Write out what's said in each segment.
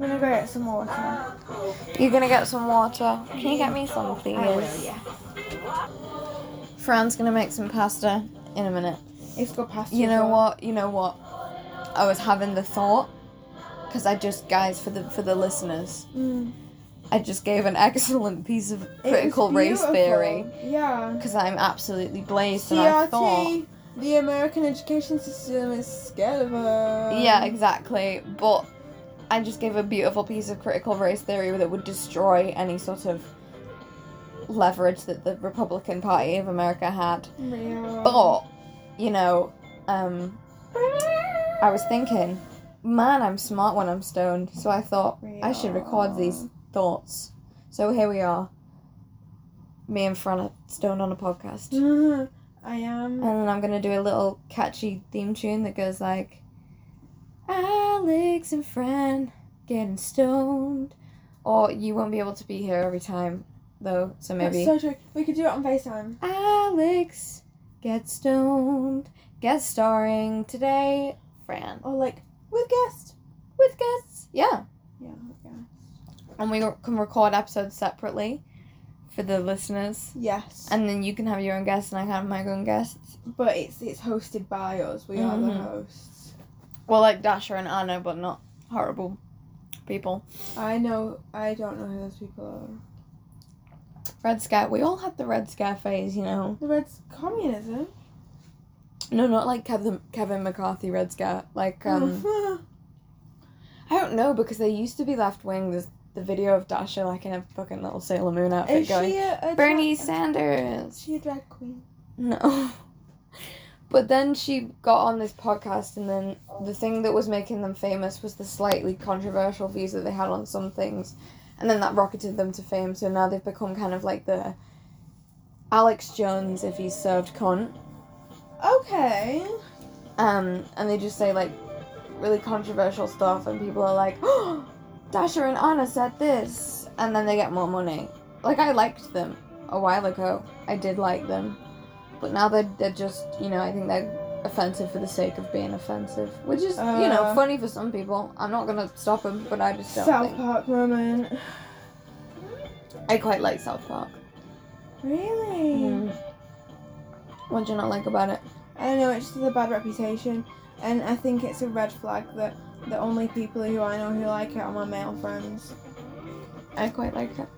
I'm gonna go get some water. You're gonna get some water. Can you get me some, please? I will, yeah. Fran's gonna make some pasta in a minute. It's got pasta. You know what? You know what? I was having the thought because I just, guys, for the for the listeners, Mm. I just gave an excellent piece of critical race theory Yeah. because I'm absolutely blazed and I thought. The American education system is scared of her. Yeah, exactly. But I just gave a beautiful piece of critical race theory that would destroy any sort of leverage that the Republican Party of America had. Real. But, you know, um, I was thinking, man, I'm smart when I'm stoned. So I thought I should record these thoughts. So here we are. Me and Fran are stoned on a podcast. I am. And then I'm gonna do a little catchy theme tune that goes like Alex and Fran getting stoned. Or you won't be able to be here every time though, so maybe That's so true. We could do it on FaceTime. Alex get stoned. Guest starring today, Fran. Or like with guests. With guests. Yeah. Yeah, with guest. And we can record episodes separately for the listeners. Yes. And then you can have your own guests and I can have my own guests. but it's it's hosted by us. We are the Mhm. hosts. Well like Dasha and Anna, but not horrible people. I know I don't know who those people are. Red Scare. We all had the Red Scare phase, you know. The Reds communism. No, not like Kevin Kevin McCarthy Red Scare. Like um. I don't know because they used to be left wing. There's the video of Dasha like in a fucking little Sailor Moon outfit is going she a, a Bernie drag- Sanders. Is she a drag queen? No. But then she got on this podcast, and then the thing that was making them famous was the slightly controversial views that they had on some things, and then that rocketed them to fame. So now they've become kind of like the Alex Jones if he's served cunt. Okay. Um, and they just say like really controversial stuff, and people are like, "Oh, Dasha and Anna said this," and then they get more money. Like I liked them a while ago. I did like them, but now they're they're just you know I think they're offensive for the sake of being offensive, which is you know Uh. funny for some people. I'm not gonna stop them, but I just don't South think. Park moment. I quite like South Park. Really? Mm. What do you not like about it? I don't know. It just a bad reputation, and I think it's a red flag that the only people who I know who like it are my male friends. I quite like it.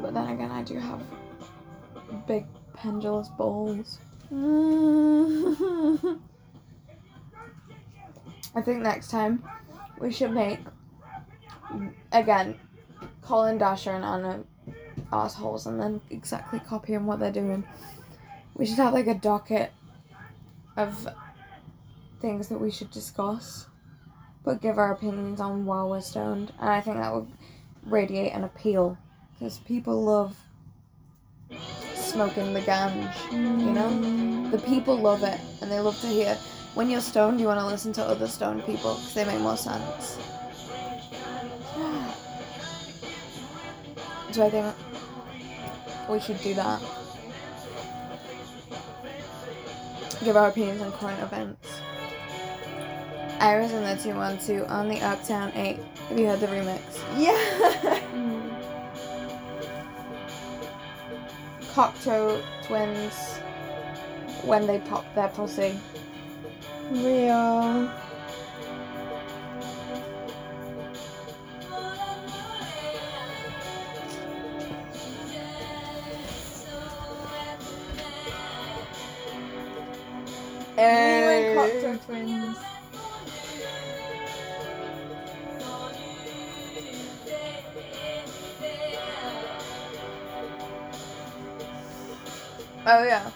But then again, I do have big pendulous balls. I think next time we should make again Colin Dasha and Anna assholes and then exactly copying what they're doing. We should have like a docket of things that we should discuss, but give our opinions on while we're stoned, and I think that would radiate an appeal because people love smoking the ganj. You know, the people love it, and they love to hear. When you're stoned, you want to listen to other stoned people because they make more sense. So I think we should do that. Give our opinions on current events. Iris and the 212 on the Uptown 8. Have you heard the remix? Yeah. Cocteau twins when they pop their pussy. Real. Anyway, Cocteau twins. Oh yeah.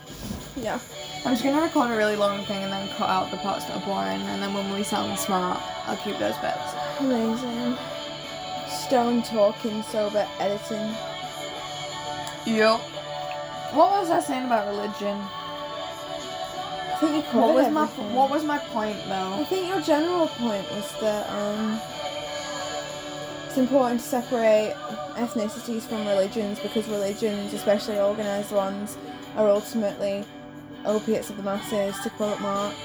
Yeah. I'm just gonna record a really long thing and then cut out the parts that are boring and then when we sound smart, I'll keep those bits. Amazing. Stone talking, sober editing. Yup. What was I saying about religion? I think you covered What was my everything. what was my point though? I think your general point was that um, it's important to separate ethnicities from religions because religions, especially organised ones, are ultimately opiates of the masses, to quote Marx.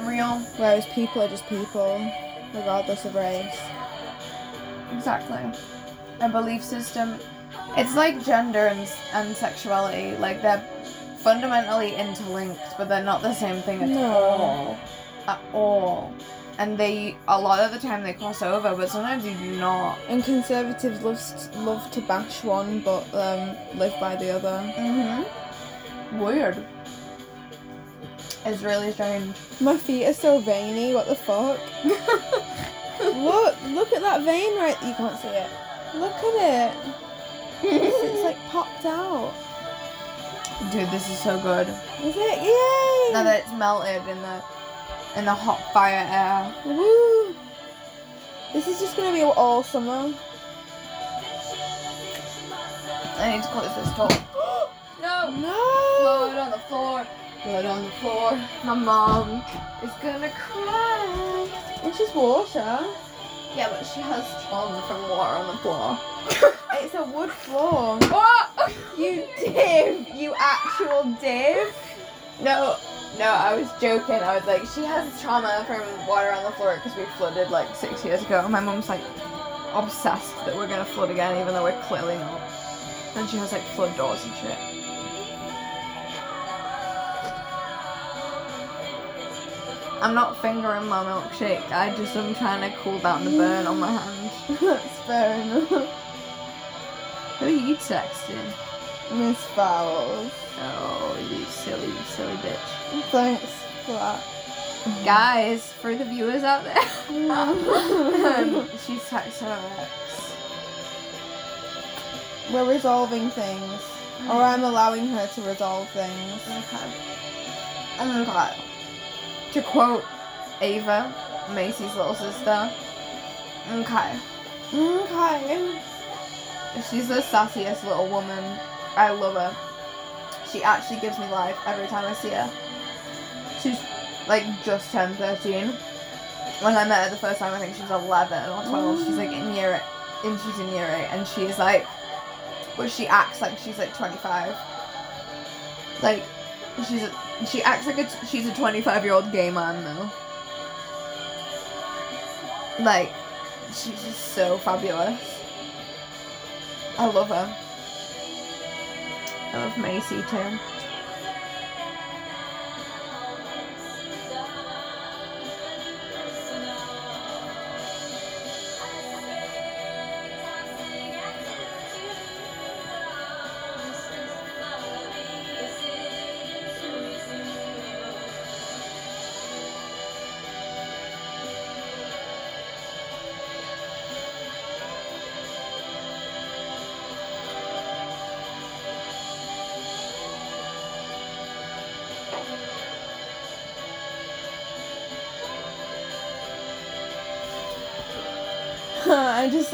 real. Whereas people are just people, regardless of race. Exactly. A belief system. It's like gender and, and sexuality. Like they're fundamentally interlinked, but they're not the same thing at No. all. At all. And they, a lot of the time, they cross over, but sometimes they do not. And conservatives love to, love to bash one, but um, live by the other. Mm-hmm. Weird. It's really strange. My feet are so veiny. What the fuck? look, look at that vein right. You can't see it. Look at it. It's, it's like popped out. Dude, this is so good. Is it? Yay! Now that it's melted in the in the hot fire air. Woo! This is just gonna be all summer. I need to close this door. no! No! Blood on the floor. Blood on the floor. My mom is gonna cry. It's just water. Yeah, but she has trauma from water on the floor. It's a wood floor. what? You div! You actual div! No, no, I was joking. I was like, she has trauma from water on the floor because we flooded like six years ago. And my mom's like obsessed that we're gonna flood again, even though we're clearly not. And she has like flood doors and shit. I'm not fingering my milkshake. I just am trying to cool down the burn on my hand. That's fair enough. Who are you texting? Miss Fowles. Oh, you silly, silly bitch. Thanks for that. Guys, for the viewers out there. Um, She's texting her ex. We're resolving things. Or I'm allowing her to resolve things. Okay. Okay. To quote Ava, Macy's little sister. Okay. Okay. She's the sassiest little woman. I love her. She actually gives me life every time I see her. She's like just turned 13. When I met her the first time, I think she was 11 or 12. She's like in year eight, and she's in year 8, and she's like, but she acts like she's like 25. Like, she's a, she acts like she's a 25 year old gay man though. Like, she's just so fabulous. I love her. Love Macy too.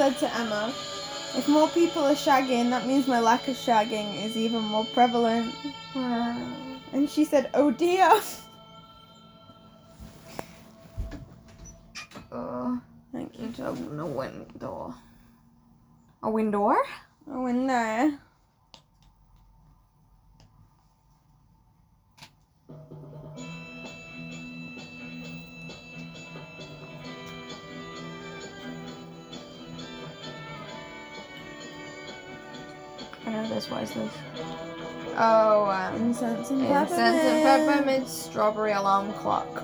Said to Emma, if more people are shagging, that means my lack of shagging is even more prevalent. And she said, oh dear. Uh, Thank you. need to open a window. A window? Oh, in I know this. Why is this? Oh, um, Incense and incense peppermint. and peppermint strawberry alarm clock.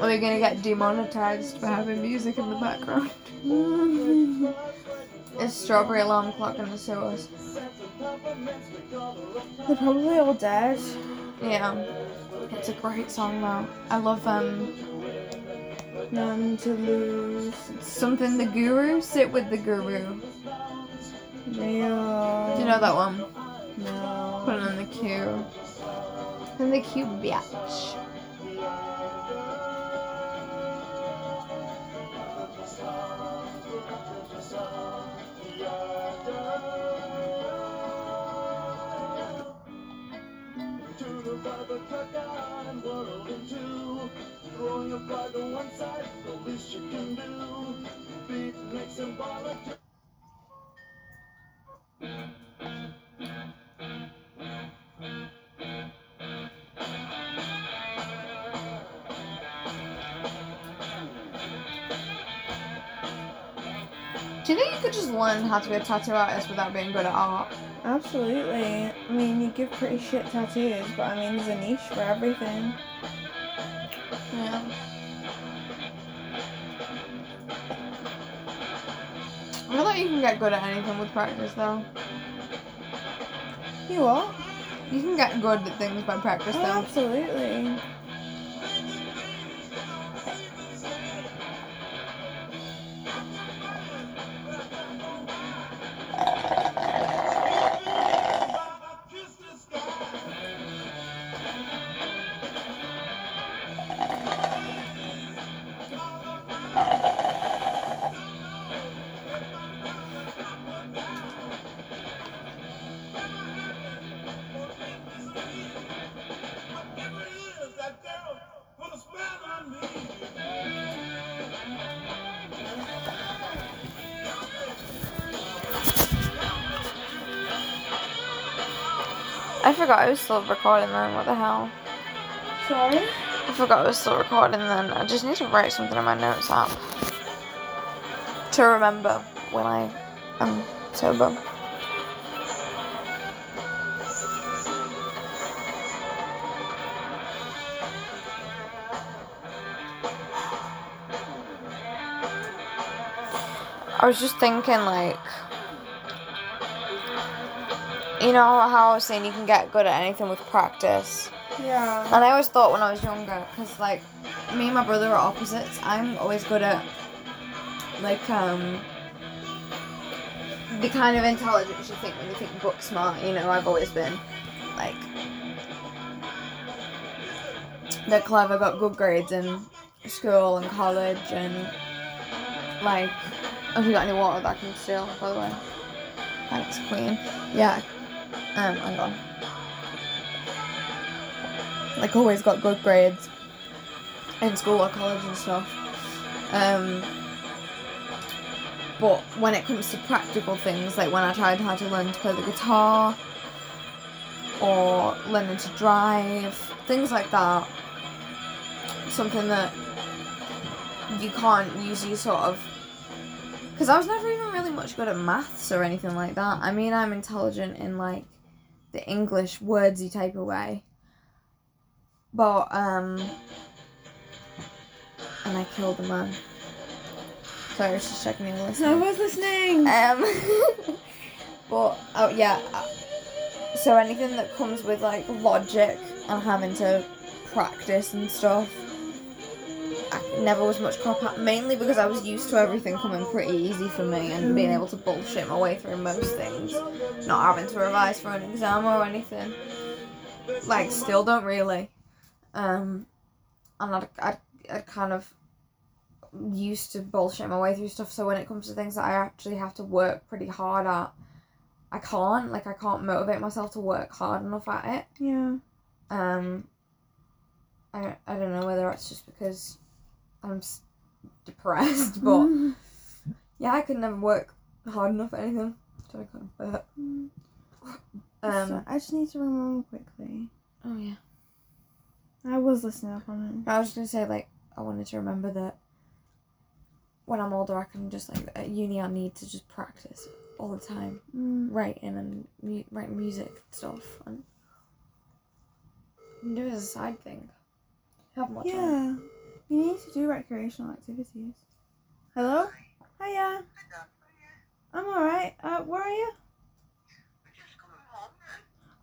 Are we gonna get demonetized for having music in the background? It's strawberry alarm clock in the sewers. They're probably all dead. Yeah, it's a great song though. I love um None to lose. something the guru. Sit with the guru. Do you know that one? No. Put it on the queue. In the queue, bitch. the on one side, the least you can do. Beat. Do you think you could just learn how to be a tattoo artist without being good at art? Absolutely. I mean, you give pretty shit tattoos, but I mean, there's a niche for everything. Yeah. I feel like you can get good at anything with practice, though. You what? You can get good at things by practice, Oh, though. absolutely. I forgot I was still recording then. What the hell? Sorry? I forgot I was still recording then. I just need to write something in my notes app to remember when I am sober. I was just thinking, like, you know how I was saying you can get good at anything with practice? Yeah. And I always thought when I was younger, because like me and my brother are opposites. I'm always good at like um the kind of intelligence you think when you think book smart. You know, I've always been like they're clever, got good grades in school and college, and like have you got any water that I can steal? By the way, thanks, Queen. Yeah, um, hang on like always got good grades in school or college and stuff. Um, but when it comes to practical things, like when I tried how to learn to play the guitar or learning to drive, things like that, something that you can't usually sort of. Because I was never even really much good at maths or anything like that. I mean, I'm intelligent in like the English wordsy type of way. But um and I killed the man. Sorry, I was just checking you were I was listening. Um But oh yeah. uh, So anything that comes with like logic and having to practice and stuff never was much crop at mainly because I was used to everything coming pretty easy for me and being able to bullshit my way through most things. Not having to revise for an exam or anything. Like still don't really. Um, and I, I, I kind of used to bullshit my way through stuff. So when it comes to things that I actually have to work pretty hard at, I can't. Like I can't motivate myself to work hard enough at it. Yeah. Um, I, I don't know whether it's just because I'm s- depressed, but yeah, I could never work hard enough at anything. So I but, um, um, I just need to remember quickly. oh yeah. I was listening up on it. I was just gonna say like I wanted to remember that when I'm older, I can just like at uni, I need to just practice all the time. Mm. writing and mu- writing music and stuff, and and do it as a side thing. Have more time. You need to do recreational activities. Hello? Hiya. I'm alright. Uh, where are you?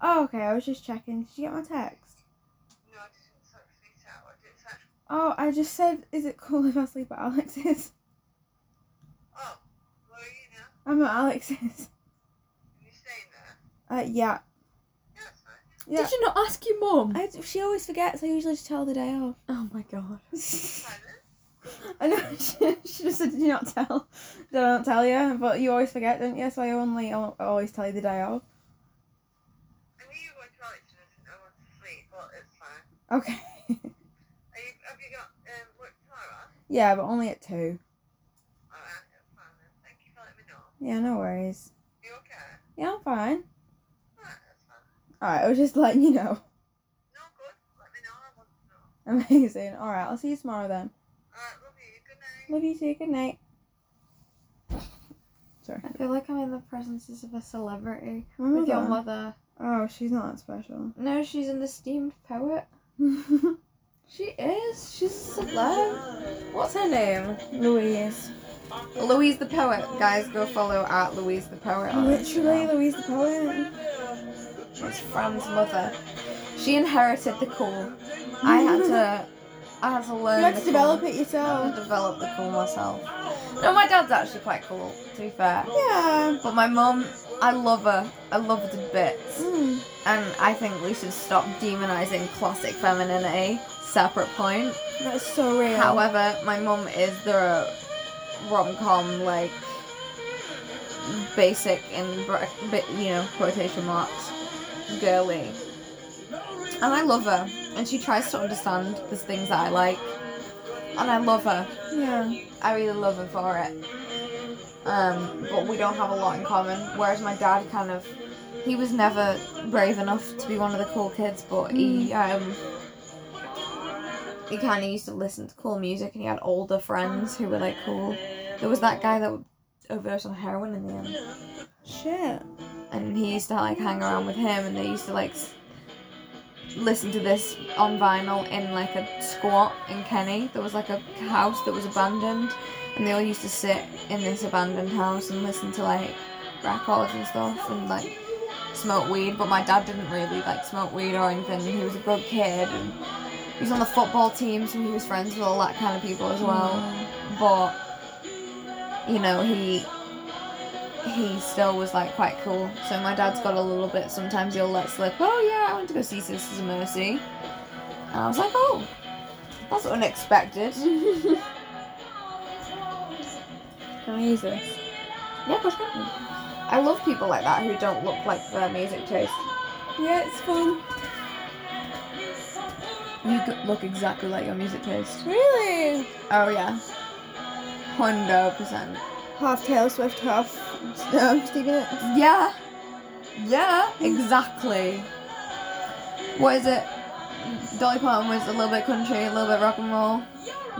Oh, okay. I was just checking. Did you get my text? Oh, I just said, is it cool if I sleep at Alex's? I'm at Alex's. Are you staying there? Uh, yeah. Yeah. Did you not ask your mum? I, she always forgets. I usually just tell her the day off. Oh my god. I know. She, she just said, "Did you not tell?" Did I not tell you? But you always forget, don't you? So I only I always tell you the day off. Okay. You, have you got um, work tomorrow? Yeah, but only at two. Yeah, no worries. You okay? Yeah, I'm fine. Alright, I was just letting you know. Amazing. Alright, I'll see you tomorrow then. Alright, Love you Good night. Love you too. Good night. Sorry. I feel like I'm in the presence of a celebrity My with your mother. mother. Oh, she's not that special. No, she's an esteemed poet. She is. She's a celeb. What's her name? Louise. Louise the poet. Guys, go follow at Louise the poet. Literally, Louise the poet. It's Fran's mother. She inherited the cool. I had to. I had to learn. You had to develop cool. it I yourself. had to develop the cool myself. No, my dad's actually quite cool. To be fair. Yeah. But my mum, I love her. I love her to bits. Mm. And I think we should stop demonizing classic femininity. Separate point. That's so real. However, my mum is the rom com like basic in you know quotation marks girly, and I love her. And she tries to understand the things that I like, and I love her. yeah. I really love her for it. Um, but we don't have a lot in common. Whereas my dad kind of, he was never brave enough to be one of the cool kids, but he um, he kind of used to listen to cool music, and he had older friends who were like cool. There was that guy that overdosed on heroin in the end, Shit. and he used to like hang around with him, and they used to like. s- Listen to this on vinyl in like a squat in Kenny. There was like a house that was abandoned, and they all used to sit in this abandoned house and listen to like records and stuff and like smoke weed. But my dad didn't really like smoke weed or anything. He was a good kid and he was on the football team, so he was friends with all that kind of people as well. Mm. But you know, he he still was like quite cool. So my dad's got a little bit. Sometimes he'll let slip. Oh yeah, I went to go see Sisters of Mercy, and I was like, oh, that's unexpected. Can I use this? Yeah, of course you. I love people like that who don't look like their music taste. Yeah, it's fun. You look exactly like your music taste. Really? Oh yeah, hundred percent. Half Taylor Swift, half um, Stevie. Yeah, yeah, exactly. What is it? Dolly Parton was a little bit country, a little bit rock and roll.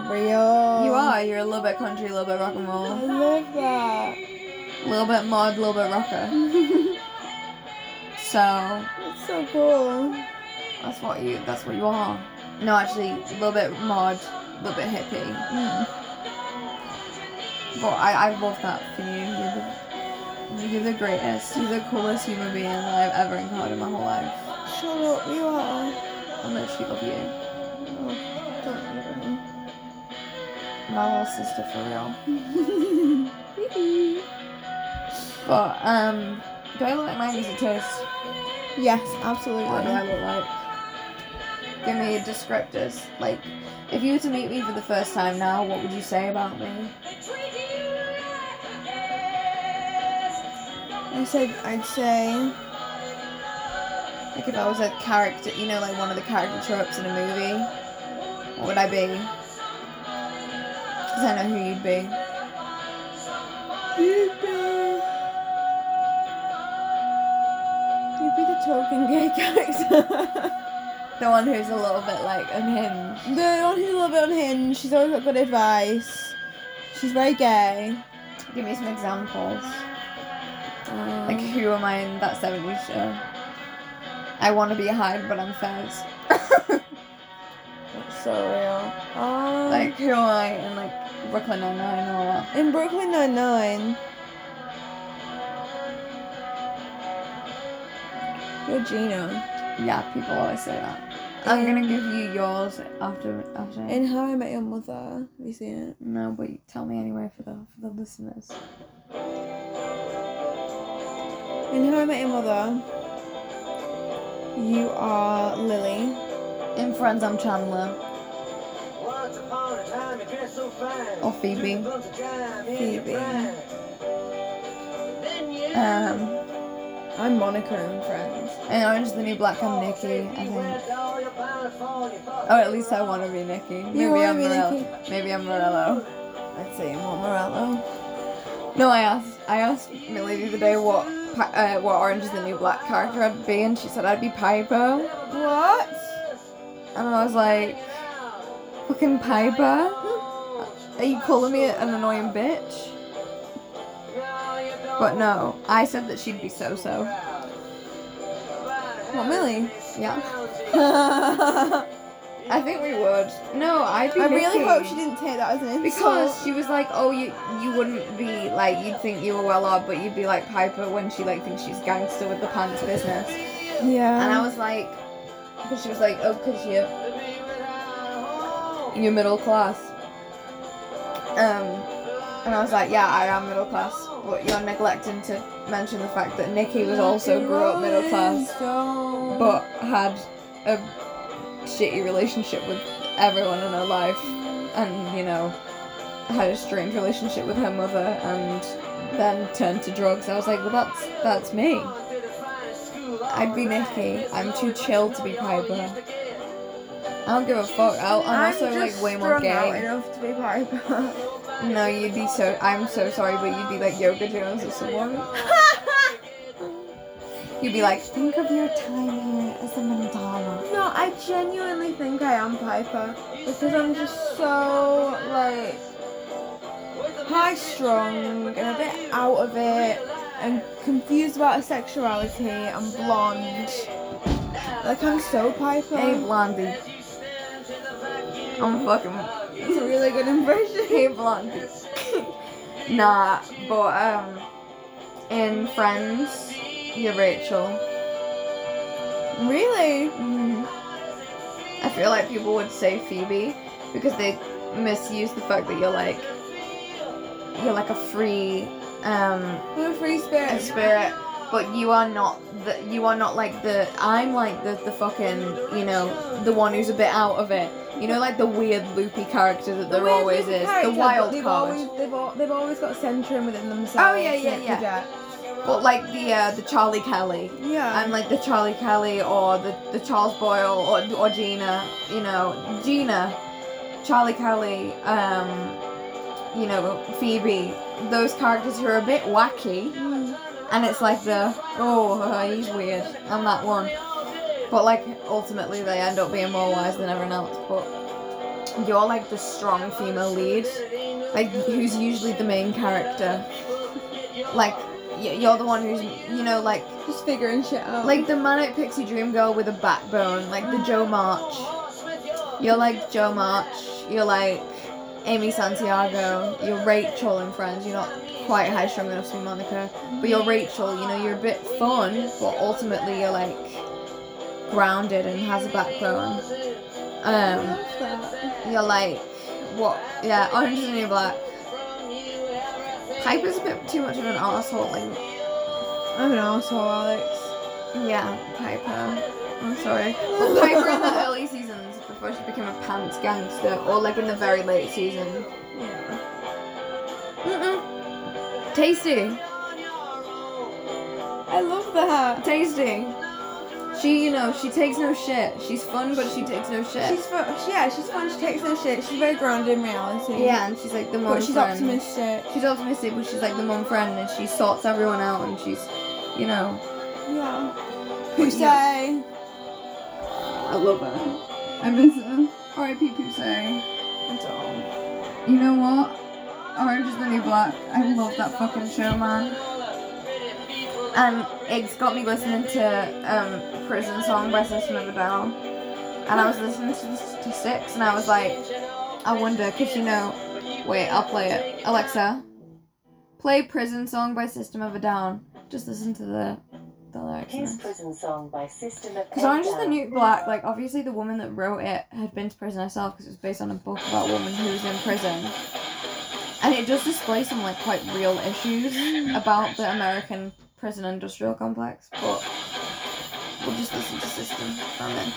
Real. You are. You're a little bit country, a little bit rock and roll. I love that. a little bit mod, a little bit rocker. So That's so cool. that's what you. That's what you are. No, actually, a little bit mod, a little bit hippie. Mm. But I, I love that for you. You're the, you're the greatest. You're the coolest human being that I've ever encountered in my whole life. Shut up, you are. I literally love you. Oh, don't even. My little sister for real. But um, do I look like my music taste? yes, What do absolutely. I look like? Give me descriptors. Like, if you were to meet me for the first time now, what would you say about me? I said, I'd say, Like, if I was a character, you know, like one of the character tropes in a movie, what would I be? Because I know who you'd be. you'd be, you'd be the token gay character. The one who's a little bit like unhinged. the one who's a little bit unhinged. She's always got good advice. She's very gay. Give me some examples. Um, Like, who am I in that 70s show? I want to be a Hyde, but I'm Fez. That's so real. Um, like, who am I in, like, Brooklyn Nine-Nine or... in Brooklyn Nine Nine. You're Gina. Yeah, people always say that. I'm gonna give you yours after after. In How I Met Your Mother. Have you seen it? no, but you tell me anyway for the for the listeners. In How I Met Your Mother, you are Lily. In Friends, I'm Chandler Once upon a time, you dressed so fine. or Phoebe. Bumps of time in your Phoebe. prime. Then you Um, I'm Monica and Friends. and Orange is the New Black. I'm Nikki. I think. all your powers fall, you fall. Or at least I want to be Nikki. Maybe I'm Morello. Nikki? Maybe I'm Morello. I'd say I'm Morello. No, I asked. I asked Millie the other day what uh, what Orange is the New Black character I'd be, and she said I'd be Piper. What? And I was like, fucking Piper? Are you calling me an annoying bitch? But no, I said that she'd be so so. What, Millie? Yeah. I I think we would. No, I'd be really Nikki. hope she didn't take that as an insult. Because she was like, oh, you you wouldn't be like, you'd think you were well off, but you'd be like Piper when she like thinks she's gangster with the pants business. yeah. And I was like, because she was like, oh, because you you're middle class. Um, and I was like, yeah, I am middle class, but you're neglecting to mention the fact that Nikki was also grew up middle class, but had a shitty relationship with everyone in her life, and you know, had a strange relationship with her mother, and then turned to drugs. I was like, well, that's that's me. I'd be Nikki. I'm too chill to be Piper. I don't give a fuck. I'll, I'm, I'm also like way more strung out gay. enough to be Piper. No, you'd be so. I'm so sorry, but you'd be like Yoga Jones or someone. You'd be like, think of your time here as a mandala. no, I genuinely think I am Piper because I'm just so like high strung and a bit out of it and confused about her sexuality. I'm blonde. Like I'm so Piper. Hey, Blondie. I'm fucking. It's a really good impression. Hey, Blondie. nah, but um, in Friends, you're Rachel. Really? Mm. I feel like people would say Phoebe because they misuse the fact that you're like you're like a free um I'm a free a spirit. But you are not the you are not like the I'm like the the fucking you know the one who's a bit out of it. You know, like the weird loopy character that there weird always is, the wild they've card. Always, they've, al- they've always got centering within themselves. Oh, yeah, yeah, yeah. project. But like the uh, the Charlie Kelly. Yeah. I'm like the Charlie Kelly or the, the Charles Boyle or, or Gina, you know, Gina, Charlie Kelly, um, you know, Phoebe, those characters who are a bit wacky, Mm. And it's like the, oh, he's weird, I'm that one. But like, ultimately they end up being more wise than everyone else, but you're like the strong female lead, like, who's usually the main character. Like, you're the one who's, you know, like, Just figuring shit out. like the manic pixie dream girl with a backbone, like the Jo March. You're like Jo March. You're like Amy Santiago. You're Rachel in Friends. You're not quite high strung enough to be Monica, but you're Rachel. You know, you're a bit fun, but ultimately you're like grounded and has a backbone. Um, you're like what? Yeah, Orange is the New Black. Piper's a bit too much of an asshole. Like I'm an asshole, Alex. Yeah, Piper. I'm sorry. Piper in the early seasons before she became a pants gangster, or like in the very late season. Yeah. Mm-mm. Taystee. I love that. Taystee. She, you know, she takes no shit. She's fun, but she takes no shit. She's fun. Yeah, she's fun. She takes no shit. She's very grounded in reality. yeah, and she's like the mom. But she's friend. optimistic. She's optimistic, but she's like the mom friend, and she sorts everyone out, and she's, you know. Yeah. But Poussey. yeah. I love her. I miss her. R.I.P. Poussey. It's all. You know what? Orange is the New Black. I love that fucking show, man. And it's got me listening to um, Prison Song by System of a Down. And I was listening to, to Six, and I was like, I wonder, because you know. Wait, I'll play it. Alexa, play Prison Song by System of a Down. Just listen to the, the lyrics. His prison song by System of Because a Orange is the New Black, like, obviously the woman that wrote it had been to prison herself because it was based on a book about a woman who was in prison. And it does display some, like, quite real issues mm. about the American prison industrial complex, but we'll just listen to System from it.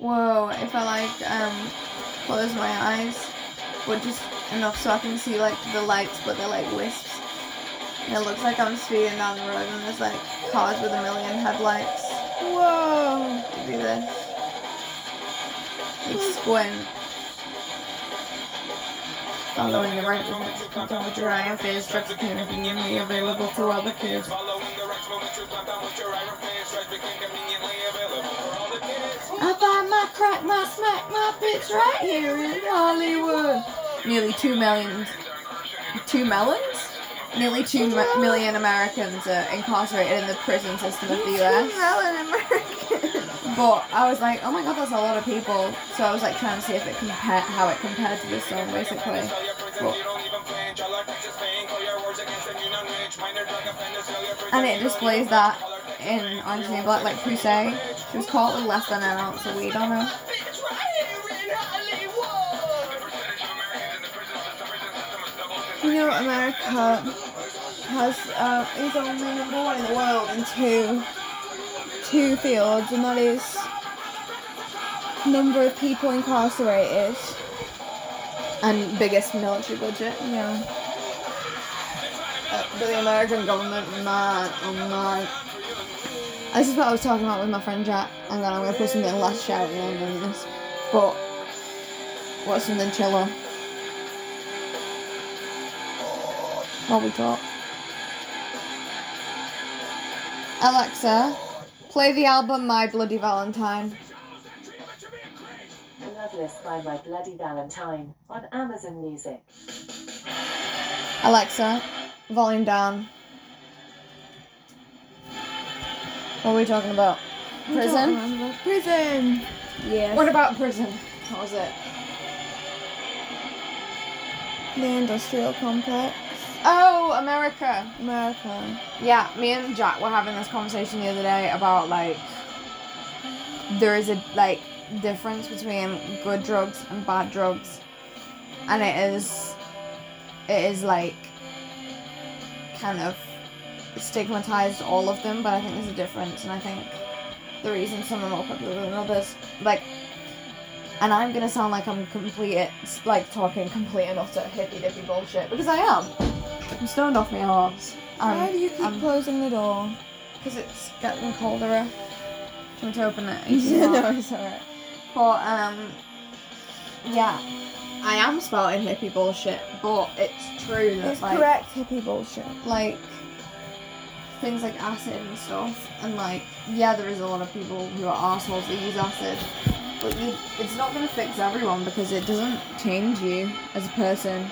Whoa, if I like um close my eyes, but just enough so I can see like the lights, but they're like wisps. And it looks like I'm speeding down the road and there's like cars with a million headlights. Whoa. Do this. Like squint. Following the right movement to with your eye and face, trucks are conveniently available to others. Crack my smack my bitch right here in Hollywood. Nearly two million, two melons? Nearly two mi- million Americans are incarcerated in the prison system of the US. But I was like, oh my god, that's a lot of people. So I was like trying to see if it compare how it compared to this song, basically. But- and it displays that in Orange is the New Black, like Crusade. She was caught with less than an ounce of weed on her. You know, America has uh, is only number one in the world in two two fields, and that is number of people incarcerated. And biggest military budget. Yeah. Uh, the American government, man, oh man. This is what I was talking about with my friend Jack, and then I'm gonna put something less shouty on than this. But what's something chiller? While we talk. Alexa, play the album My Bloody Valentine. Loveless by My Bloody Valentine on Amazon Music. Alexa, volume down. What are we talking about? Prison? Prison. Yes. What about prison? What was it? the industrial complex? Oh, America. America. Yeah, me and Jack were having this conversation the other day about like there is a like difference between good drugs and bad drugs, and it is it is like kind of stigmatized all of them, but I think there's a difference, and I think the reason some are more popular than others, like. And I'm gonna sound like I'm complete, like talking complete and utter hippy dippy bullshit because I am. I'm stoned off my arse. Why do you keep I'm- closing the door? because it's getting colder. Do you want to open it? no, it's alright. But um, yeah, I am spouting hippie bullshit, but it's true that It's like correct hippie bullshit. like things like acid and stuff, and like yeah, there is a lot of people who are assholes that use acid, but you, it's not gonna fix everyone because it doesn't change you as a person.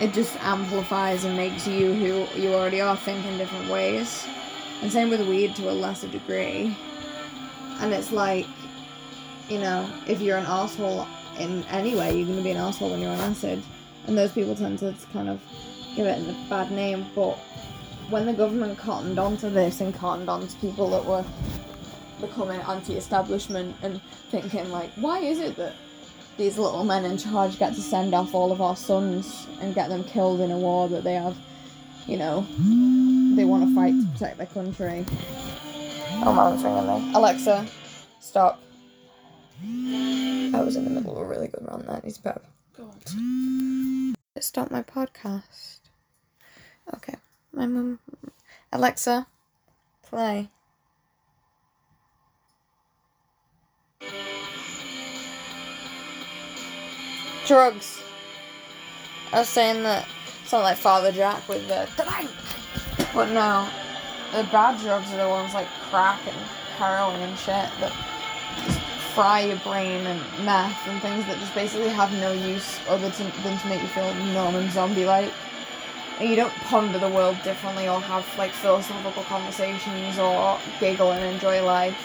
It just amplifies and makes you who you already are think in different ways. And same with weed to a lesser degree. And it's like, you know, if you're an asshole in any way, you're gonna be an asshole when you're on acid. And those people tend to kind of give it a bad name. But when the government cottoned onto this and cottoned onto people that were becoming anti-establishment and thinking like, why is it that these little men in charge get to send off all of our sons and get them killed in a war that they have, you know, they want to fight to protect their country. Oh, mom's ringing me. Alexa, stop. I was in the middle of a really good run there. He's better. Go on. Stop my podcast. Okay. My mum. Alexa, play. Drugs. I was saying that it's not like Father Jack with the. But no, the bad drugs are the ones like crack and heroin and shit that just fry your brain and meth and things that just basically have no use other than to make you feel numb and zombie-like. You don't ponder the world differently or have like philosophical conversations or giggle and enjoy life.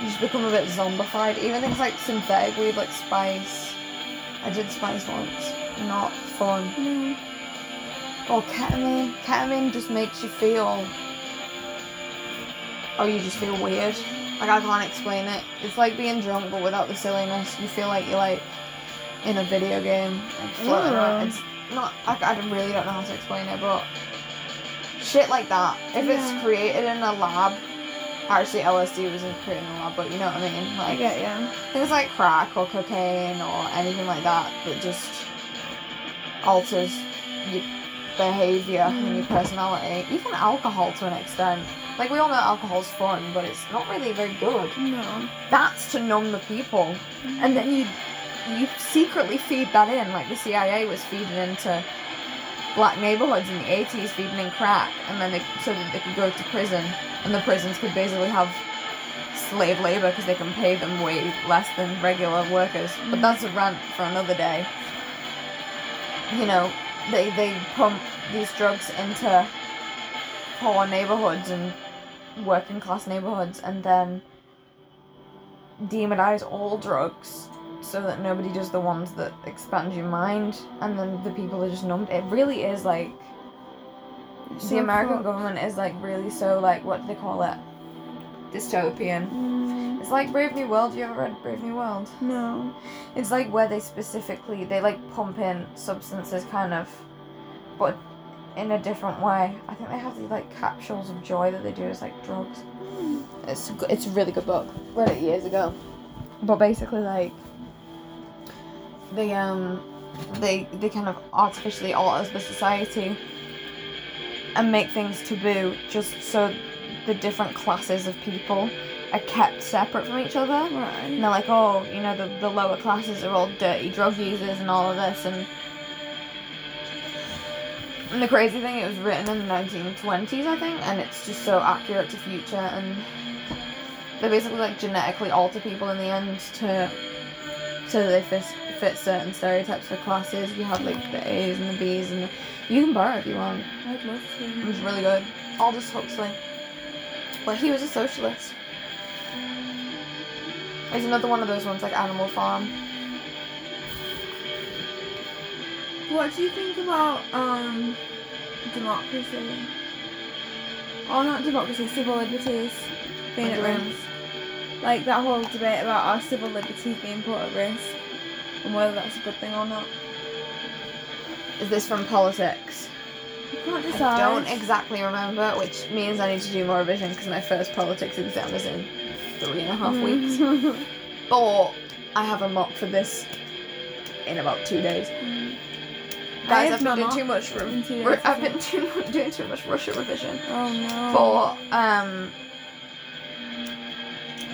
You just become a bit zombified. Even things like synthetic weed, like spice. I did spice once. Not fun. No. Or ketamine. Ketamine just makes you feel. Oh, you just feel weird. Like I can't explain it. It's like being drunk, but without the silliness. You feel like you're like in a video game, like floating around. It's not. I, I really don't know how to explain it, but shit like that. If Yeah. it's created in a lab, actually LSD wasn't created in a lab, but you know what I mean. I Like get ya. things like crack or cocaine or anything like that that just alters your behavior and your mm. personality. Even alcohol to an extent. Like we all know alcohol's fun, but it's not really very good. No. That's to numb the people, and then you you secretly feed that in, like the CIA was feeding into black neighborhoods in the 80s, feeding in crack, and then they, so that they could go to prison, and the prisons could basically have slave labor because they can pay them way less than regular workers. But mm. that's a rant for another day. You know, they they pump these drugs into poor neighborhoods and working class neighborhoods, and then demonize all drugs so that nobody does the ones that expand your mind, and then the people are just numbed. It really is like So the American fucked. government is like really so like what do they call it? Dystopian. Mm, It's like Brave New World. You ever read Brave New World? no. It's like where they specifically they like pump in substances kind of, but in a different way. I think they have these like capsules of joy that they do as like drugs. It's it's a really good book. Read it years ago, but basically like they um they they kind of artificially alter the society and make things taboo just so the different classes of people are kept separate from each other. And they're like, oh, you know, the, the lower classes are all dirty drug users and all of this. And, and the crazy thing, it was written in the 1920s, I think, and it's just so accurate to future. And they basically like genetically alter people in the end to so that they fit, fit certain stereotypes for classes. You have like the A's and the B's, and the, you can borrow if you want. I'd love It was really good. Aldous Huxley. But he was a socialist. There's another one of those ones like Animal Farm. What do you think about um democracy? Or not democracy, civil liberties being at do you mean? risk? Like that whole debate about our civil liberties being put at risk and whether that's a good thing or not. Is this from politics? Can't I don't exactly remember, which means I need to do more revision because my first politics exam is in three and a half weeks. Mm. But I have a mock for this in about two days. I Guys, have I've been doing too much. Re- re- I've been too, doing too much Russia revision. Oh no. But um,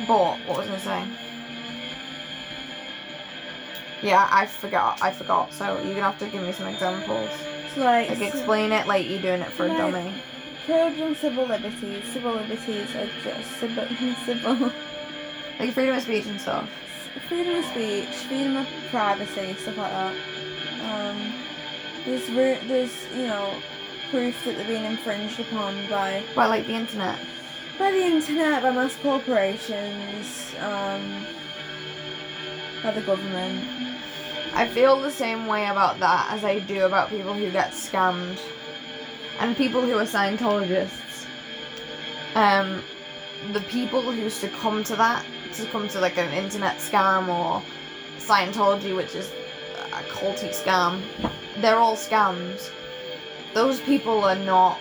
but what was I gonna say? Yeah, I forgot. I forgot. So you're gonna have to give me some examples. It's like, Like explain it like you're doing it for a Like- dummy. children's civil liberties. Civil liberties are just civil, civil Like freedom of speech and stuff. freedom of speech, freedom of privacy, stuff like that. Um, there's re- there's you know proof that they're being infringed upon by By like the internet. by the internet, by mass corporations, um, by the government. I feel the same way about that as I do about people who get scammed and people who are Scientologists. Um, the people who succumb to that, succumb to like an internet scam or Scientology, which is a culty scam, they're all scams. Those people are not,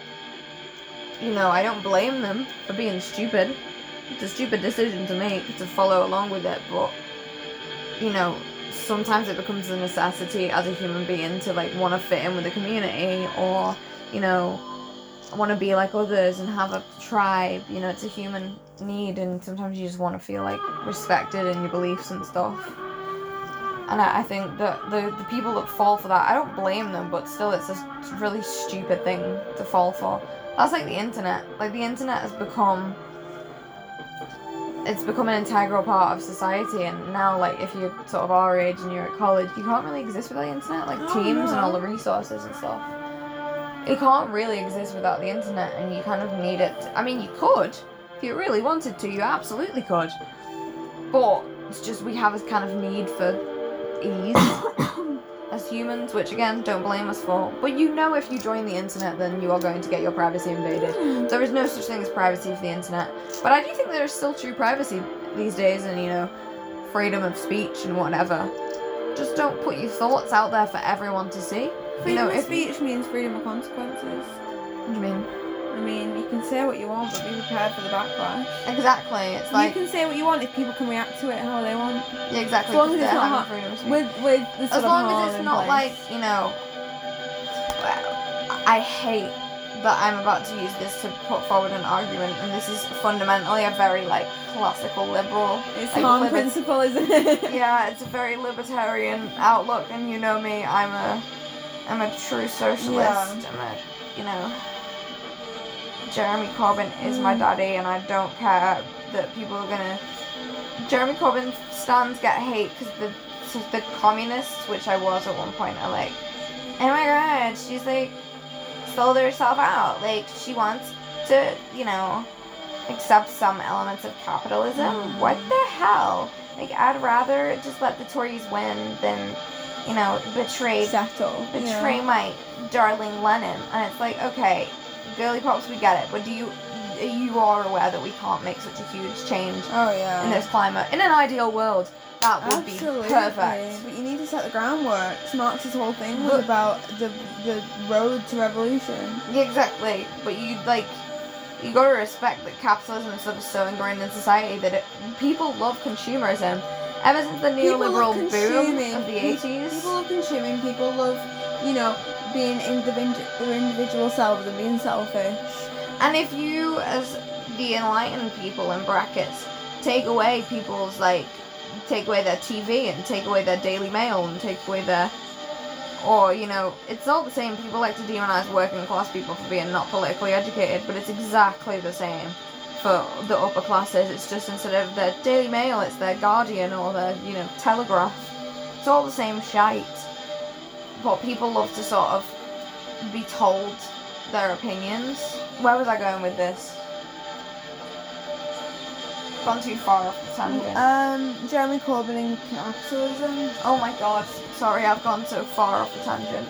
you know, I don't blame them for being stupid. It's a stupid decision to make to follow along with it, but, you know, sometimes it becomes a necessity as a human being to like want to fit in with the community or you know want to be like others and have a tribe you know it's a human need and sometimes you just want to feel like respected in your beliefs and stuff. And I, I think that the, the people that fall for that i don't blame them but still it's a really stupid thing to fall for. That's like the internet. Like the internet has become it's become an integral part of society and now like if you're sort of our age and you're at college you can't really exist without the internet like Oh, teams and all the resources and stuff. It can't really exist without the internet and you kind of need it i mean you could. If you really wanted to you absolutely could. But it's just we have this kind of need for ease as humans which again don't blame us for but you know if you join the internet then you are going to get your privacy invaded hmm. there is no such thing as privacy for the internet. But I do think there is still true privacy these days and, you know, freedom of speech and whatever. Just don't put your thoughts out there for everyone to see. Freedom you know, of if speech means freedom of consequences. What do you mean? I mean, you can say what you want, but be prepared for the backlash. Exactly. It's like, you can say what you want if people can react to it how they want. yeah, exactly. as long as it's not hard- freedom of speech. With with as long as it's not place. like, you know, well, I hate that I'm about to use this to put forward an argument, and this is fundamentally a very, like, classical liberal it's like, limit- principle, isn't it? yeah, it's a very libertarian outlook, and you know me, I'm a, I'm a true socialist. Yeah. I'm a, you know, Jeremy Corbyn is my daddy, and I don't care that people are gonna. Jeremy Corbyn stands get hate because the the communists, which I was at one point, are like, oh my god, she's like sold herself out. Like she wants to, you know, accept some elements of capitalism. Mm. What the hell? Like I'd rather just let the Tories win than, you know, betray Settle. betray yeah. my darling Lenin. And it's like, okay, girly pops, we get it, but do you you are aware that we can't make such a huge change Oh yeah. in this climate? In an ideal world, that would Absolutely. be perfect. But you need to set the groundwork. Marx's whole thing was But- about the the road to revolution. Exactly. But you like, you gotta respect that capitalism is sort of so ingrained in society that it, people love consumerism. Ever since the neoliberal boom of the eighties, People love consuming. People love, you know, being their individual selves and being selfish. and if you, as the enlightened people in brackets, take away people's like, take away their TV and take away their Daily Mail and take away their or you know, it's all the same. People like to demonize working class people for being not politically educated, but it's exactly the same for the upper classes. It's just instead of their Daily Mail, it's their Guardian or their you know Telegraph. It's all the same shite. But people love to sort of be told their opinions. Where was I going with this? Gone too far off the tangent. Um, Jeremy Corbyn and capitalism. Oh my god, sorry, I've gone so far off the tangent.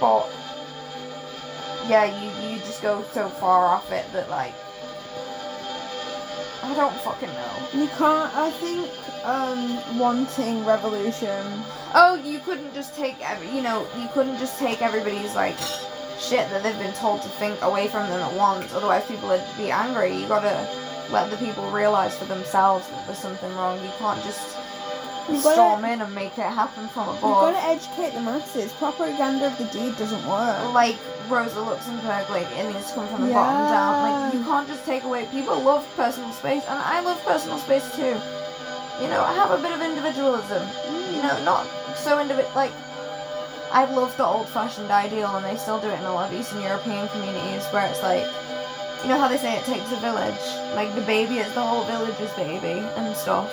But yeah, you you just go so far off it that like I don't fucking know. You can't. I think um, wanting revolution. Oh, you couldn't just take every you know you couldn't just take everybody's like shit that they've been told to think away from them at once. Otherwise, people would be angry. You gotta let the people realize for themselves that there's something wrong. You can't just You've gotta- storm in and make it happen from above. You've got to educate the masses. Propaganda of the deed doesn't work. like Rosa Luxemburg, like it needs to come from the bottom down. Like you can't just take away. People love personal space, and I love personal space too. You know, I have a bit of individualism. You know, mm. not so individ like. I love the old-fashioned ideal, and they still do it in a lot of Eastern European communities, where it's like, you know how they say it takes a village. Like the baby is the whole village's baby and stuff.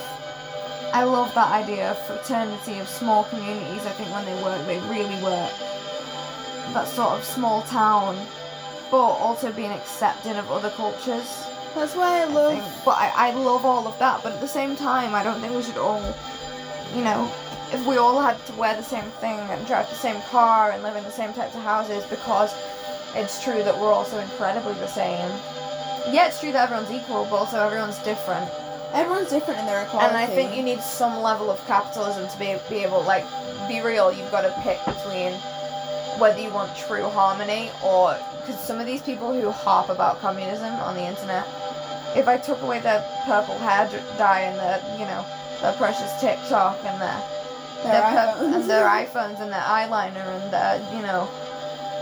I love that idea of fraternity of small communities. I think when they work, they really work that sort of small town, but also being accepting of other cultures. That's why I I love. think. But I, I love all of that. But at the same time, I don't think we should all, you know, if we all had to wear the same thing and drive the same car and live in the same types of houses because it's true that we're also incredibly the same. Yeah, it's true that everyone's equal, but also everyone's different. Everyone's different in their equality. And I think you need some level of capitalism to be, be able, like, be real. You've got to pick between whether you want true harmony or because some of these people who harp about communism on the internet, if I took away their purple hair dye and their, you know, their precious TikTok and their Their their iPhones. and their iPhones and their eyeliner and their, you know,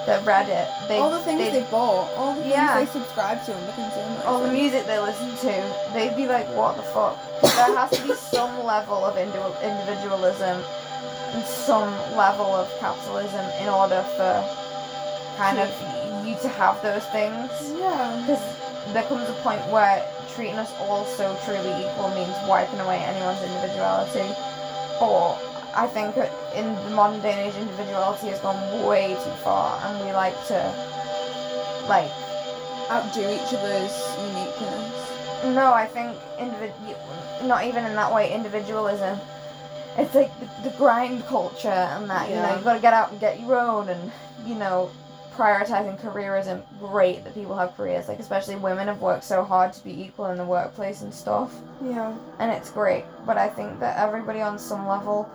their Reddit, they all the things they, they, bought, all the things Yeah. they subscribe to and the consumers. all the music they listen to, they'd be like, what the fuck? There has to be some level of indi- individualism and some level of capitalism in order for kind of you to have those things. Yeah. Because there comes a point where treating us all so truly equal means wiping away anyone's individuality. But I think in the modern day and age, individuality has gone way too far, and we like to, like, Outdo each other's uniqueness. No, I think individ- not even in that way, individualism. It's like the, the grind culture and that, you know you've got to get out and get your own and, you know, prioritizing careerism. Great that people have careers, like, especially women have worked so hard to be equal in the workplace and stuff. Yeah. And it's great, but I think that everybody on some level,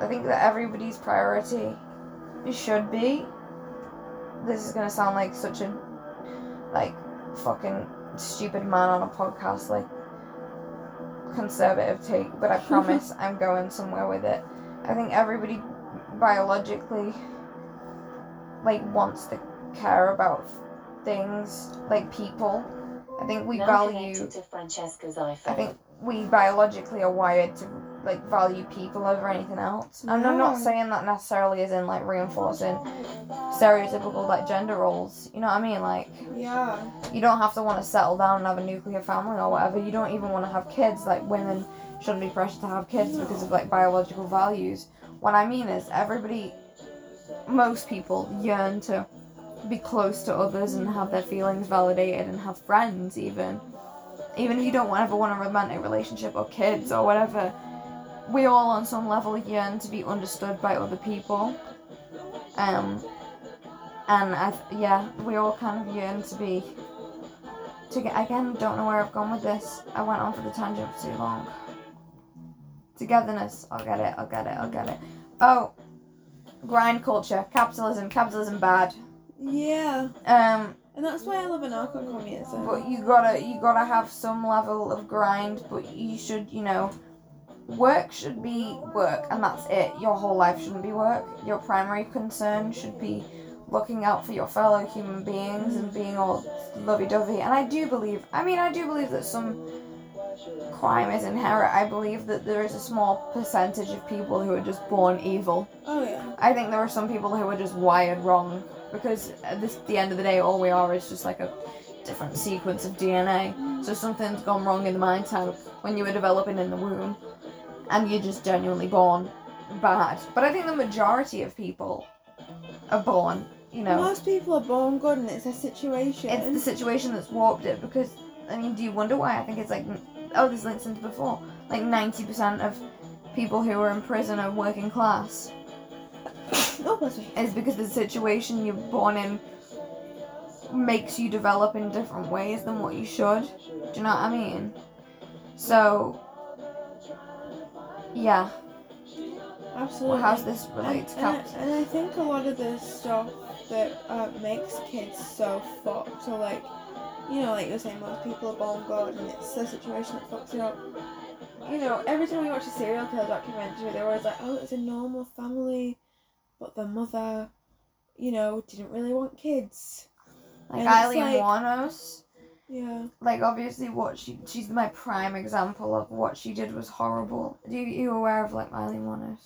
I think that everybody's priority should be. This is gonna sound like such a, like, fucking stupid man on a podcast, like, conservative take, but I promise I'm going somewhere with it. I think everybody biologically, like, wants to care about things, like people. I think we now value. to Francesca's iPhone. I think we biologically are wired to like value people over anything else. And I'm not saying that necessarily as in like reinforcing stereotypical like gender roles. You know what I mean? Like Yeah. you don't have to want to settle down and have a nuclear family or whatever. You don't even want to have kids. Like women shouldn't be pressured to have kids because of like biological values. What I mean is everybody, most people yearn to be close to others and have their feelings validated and have friends even. Even if you don't ever want a romantic relationship or kids or whatever, we all on some level yearn to be understood by other people. Um, and I, yeah, we all kind of yearn to be to get again don't know where I've gone with this. I went on for the tangent for too long. Togetherness, I'll get it, I'll get it, I'll get it. Oh, grind culture, capitalism, capitalism bad. Yeah. Um, And that's why I love anarcho-communism. but you gotta you gotta have some level of grind. But you should you know, work should be work, and that's it. Your whole life shouldn't be work. Your primary concern should be looking out for your fellow human beings and being all lovey-dovey. And I do believe, I mean, I do believe that some crime is inherent. I believe that there is a small percentage of people who are just born evil. oh yeah. I think there are some people who are just wired wrong because at this, the end of the day, all we are is just like a different sequence of DNA. So something's gone wrong in the mind type when you were developing in the womb, and you're just genuinely born bad. But I think the majority of people are born, you know, Most people are born good and it's a situation. it's the situation that's warped it. Because I mean, do you wonder why? I think it's like, oh, this links into before, like ninety percent of people who are in prison are working class. oh, bless me. is because the situation you're born in makes you develop in different ways than what you should. Do you know what I mean? So, yeah. Absolutely. How's this relate and, to and. I, and I think a lot of the stuff that uh, makes kids so fucked, so like, you know, like you're saying, most people are born good, and it's the situation that fucks it up. You know, every time we watch a serial killer documentary, they're always like, oh, it's a normal family, but the mother, you know, didn't really want kids. Like and Eileen like- Wuornos. Yeah. Like obviously, what she she's my prime example of what she did was horrible. Do you, you aware of like Miley Wuornos?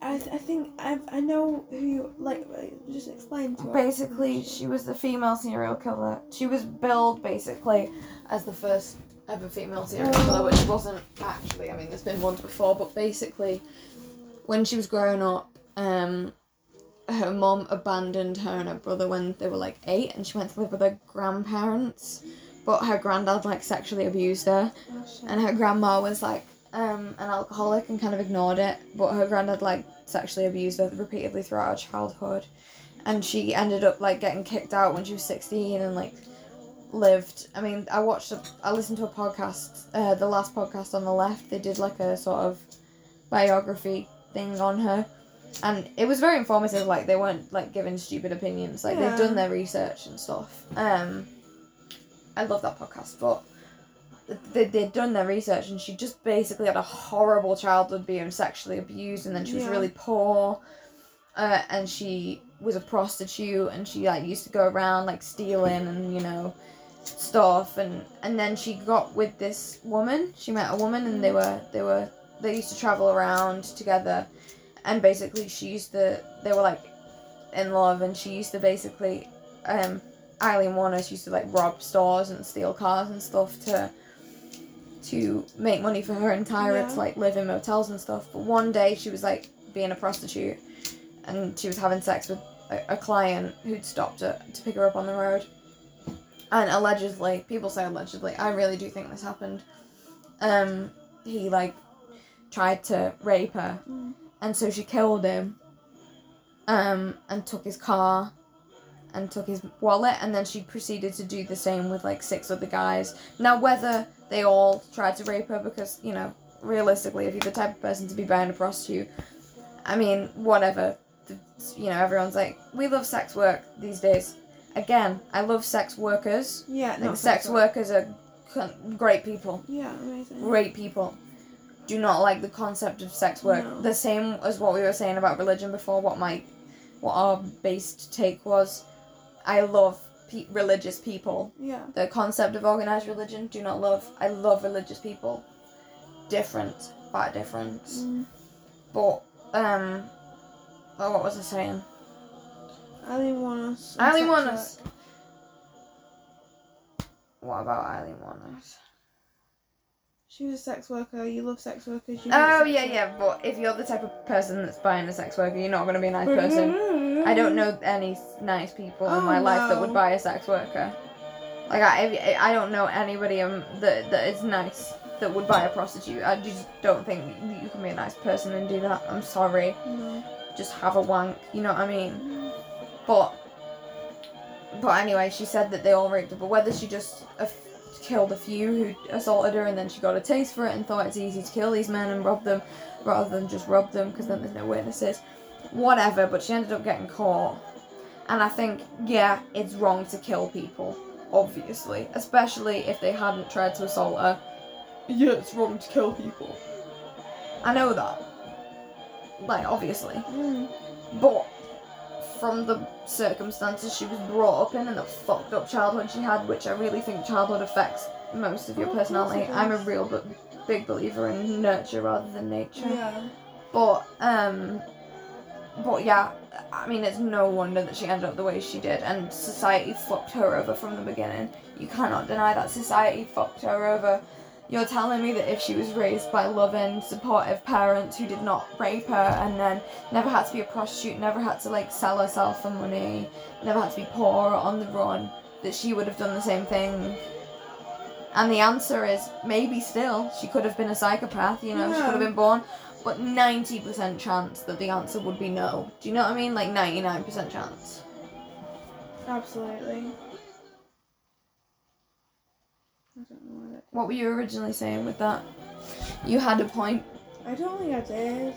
I, I think I I know who you like. Just explain to. Basically, she was the female serial killer. She was billed basically as the first ever female serial killer, which wasn't actually. I mean, there's been ones before, but basically, when she was growing up, um, her mom abandoned her and her brother when they were like eight, and she went to live with her grandparents. But her granddad like sexually abused her, and her grandma was like um, an alcoholic and kind of ignored it. But her granddad like sexually abused her repeatedly throughout her childhood, and she ended up like getting kicked out when she was sixteen and like lived. I mean, I watched, a, I listened to a podcast, uh, the last podcast on the left. They did like a sort of biography thing on her. And it was very informative. Like they weren't like giving stupid opinions. Like Yeah. they've done their research and stuff. Um, I love that podcast, but they, they'd done their research and she just basically had a horrible childhood being sexually abused and then she was Yeah. really poor uh, and she was a prostitute and she like used to go around like stealing and you know stuff and and then she got with this woman she met a woman and they were they were they used to travel around together and basically she used to they were like in love and she used to basically um Eileen Warner she used to like rob stores and steal cars and stuff to to make money for her and Tyria Yeah. to like live in motels and stuff. But one day she was like being a prostitute and she was having sex with a, a client who'd stopped her to pick her up on the road. And allegedly, people say allegedly, I really do think this happened. Um, he like tried to rape her, Mm. and so she killed him. Um, and took his car, and took his wallet, and then she proceeded to do the same with like six other guys. Now, whether they all tried to rape her, because you know, realistically, if you're the type of person to be buying a prostitute, I mean, whatever. You know, everyone's like, we love sex work these days. Again, I love sex workers. Yeah. Think sex workers are great people. Yeah, amazing. Great people. Do not like the concept of sex work. No. The same as what we were saying about religion before. What my, what our based take was. I love pe- religious people. Yeah. The concept of organized religion, do not love. I love religious people. Different. but different. Mm. But um, oh, what was I saying? Eileen Wuornos. Eileen sex work. What about Eileen Wuornos? She was a sex worker. You love sex workers. You Oh hate yeah, sex yeah. But if you're the type of person that's buying a sex worker, you're not gonna be a nice person. I don't know any nice people in Oh, my life that would buy a sex worker. Like I, I don't know anybody um, that that is nice that would buy a prostitute. I just don't think that you can be a nice person and do that. I'm sorry. No. Just have a wank. You know what I mean? But but anyway, she said that they all raped her. But whether she just uh, killed a few who assaulted her and then she got a taste for it and thought it's easy to kill these men and rob them rather than just rob them because then there's no witnesses. Whatever. But she ended up getting caught. And I think yeah, it's wrong to kill people. Obviously, especially if they hadn't tried to assault her. Yeah, it's wrong to kill people. I know that. Like obviously. Mm. But from the circumstances she was brought up in and the fucked up childhood she had, which I really think childhood affects most of your Oh, personality. I'm a real b- big believer in nurture rather than nature. Yeah. But um, but yeah, I mean it's no wonder that she ended up the way she did, and society fucked her over from the beginning. You cannot deny that society fucked her over. You're telling me that if she was raised by loving, supportive parents who did not rape her and then never had to be a prostitute, never had to like sell herself for money, never had to be poor or on the run, that she would have done the same thing. And the answer is maybe still. She could have been a psychopath, you know, she could have been born, but 90% chance that the answer would be no. Do you know what I mean? Like 99% chance. Absolutely. I don't know why that. What were you originally saying with that? You had a point. I don't think I did.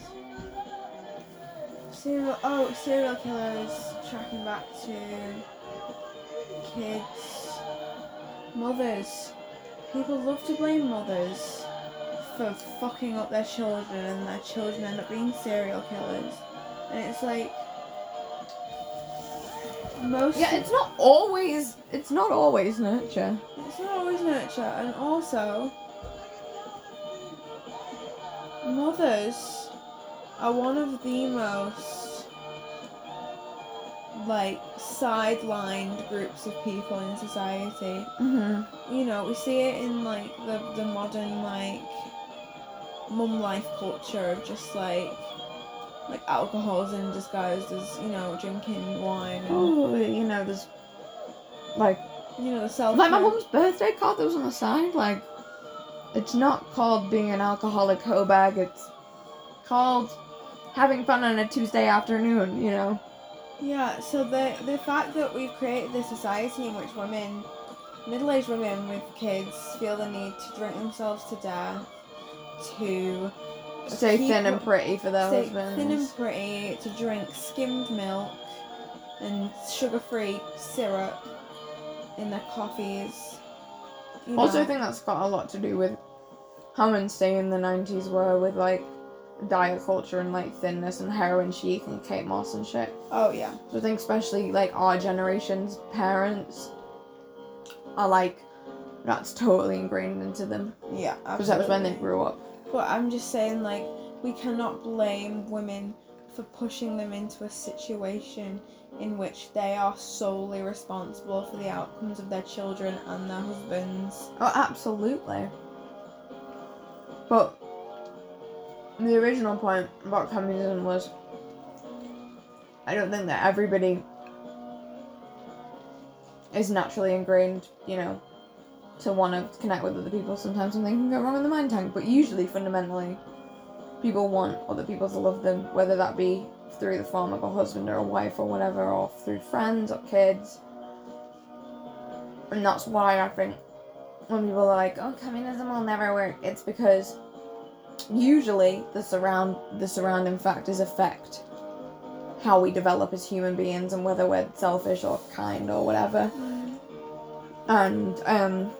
Serial. Oh, serial killers tracking back to kids, mothers. People love to blame mothers for fucking up their children, and their children end up being serial killers. And it's like most. Yeah, it's not always. It's not always nurture. It's not always nurture, and also mothers are one of the most like sidelined groups of people in society. Mm-hmm. You know, we see it in like the the modern like mum life culture of just like like alcoholism disguised as you know drinking wine and Oh, you know, there's like you know the self like my mum's birthday card that was on the side. Like, it's not called being an alcoholic hoe bag. It's called having fun on a Tuesday afternoon. You know. Yeah, so the the fact that we've created this society in which women, middle aged women with kids, feel the need to drink themselves to death, to Stay thin and pretty for their stay husbands. thin and pretty, to drink skimmed milk and sugar free syrup in their coffees. You Also, know. I think that's got a lot to do with how insane in the 90s were with like diet culture and like thinness and heroin chic and Kate Moss and shit. Oh yeah. So I think especially like our generation's parents are like that's totally ingrained into them Yeah. because that was when they grew up. But I'm just saying, like, we cannot blame women for pushing them into a situation in which they are solely responsible for the outcomes of their children and their husbands. Oh, absolutely. But the original point about communism was I don't think that everybody is naturally ingrained, you know, to want to connect with other people. Sometimes something can go wrong in the mind tank, but usually, fundamentally, people want other people to love them, whether that be through the form of a husband or a wife or whatever, or through friends or kids. And that's why I think when people are like, "Oh, communism will never work," it's because usually the surround the surrounding factors affect how we develop as human beings and whether we're selfish or kind or whatever. And um,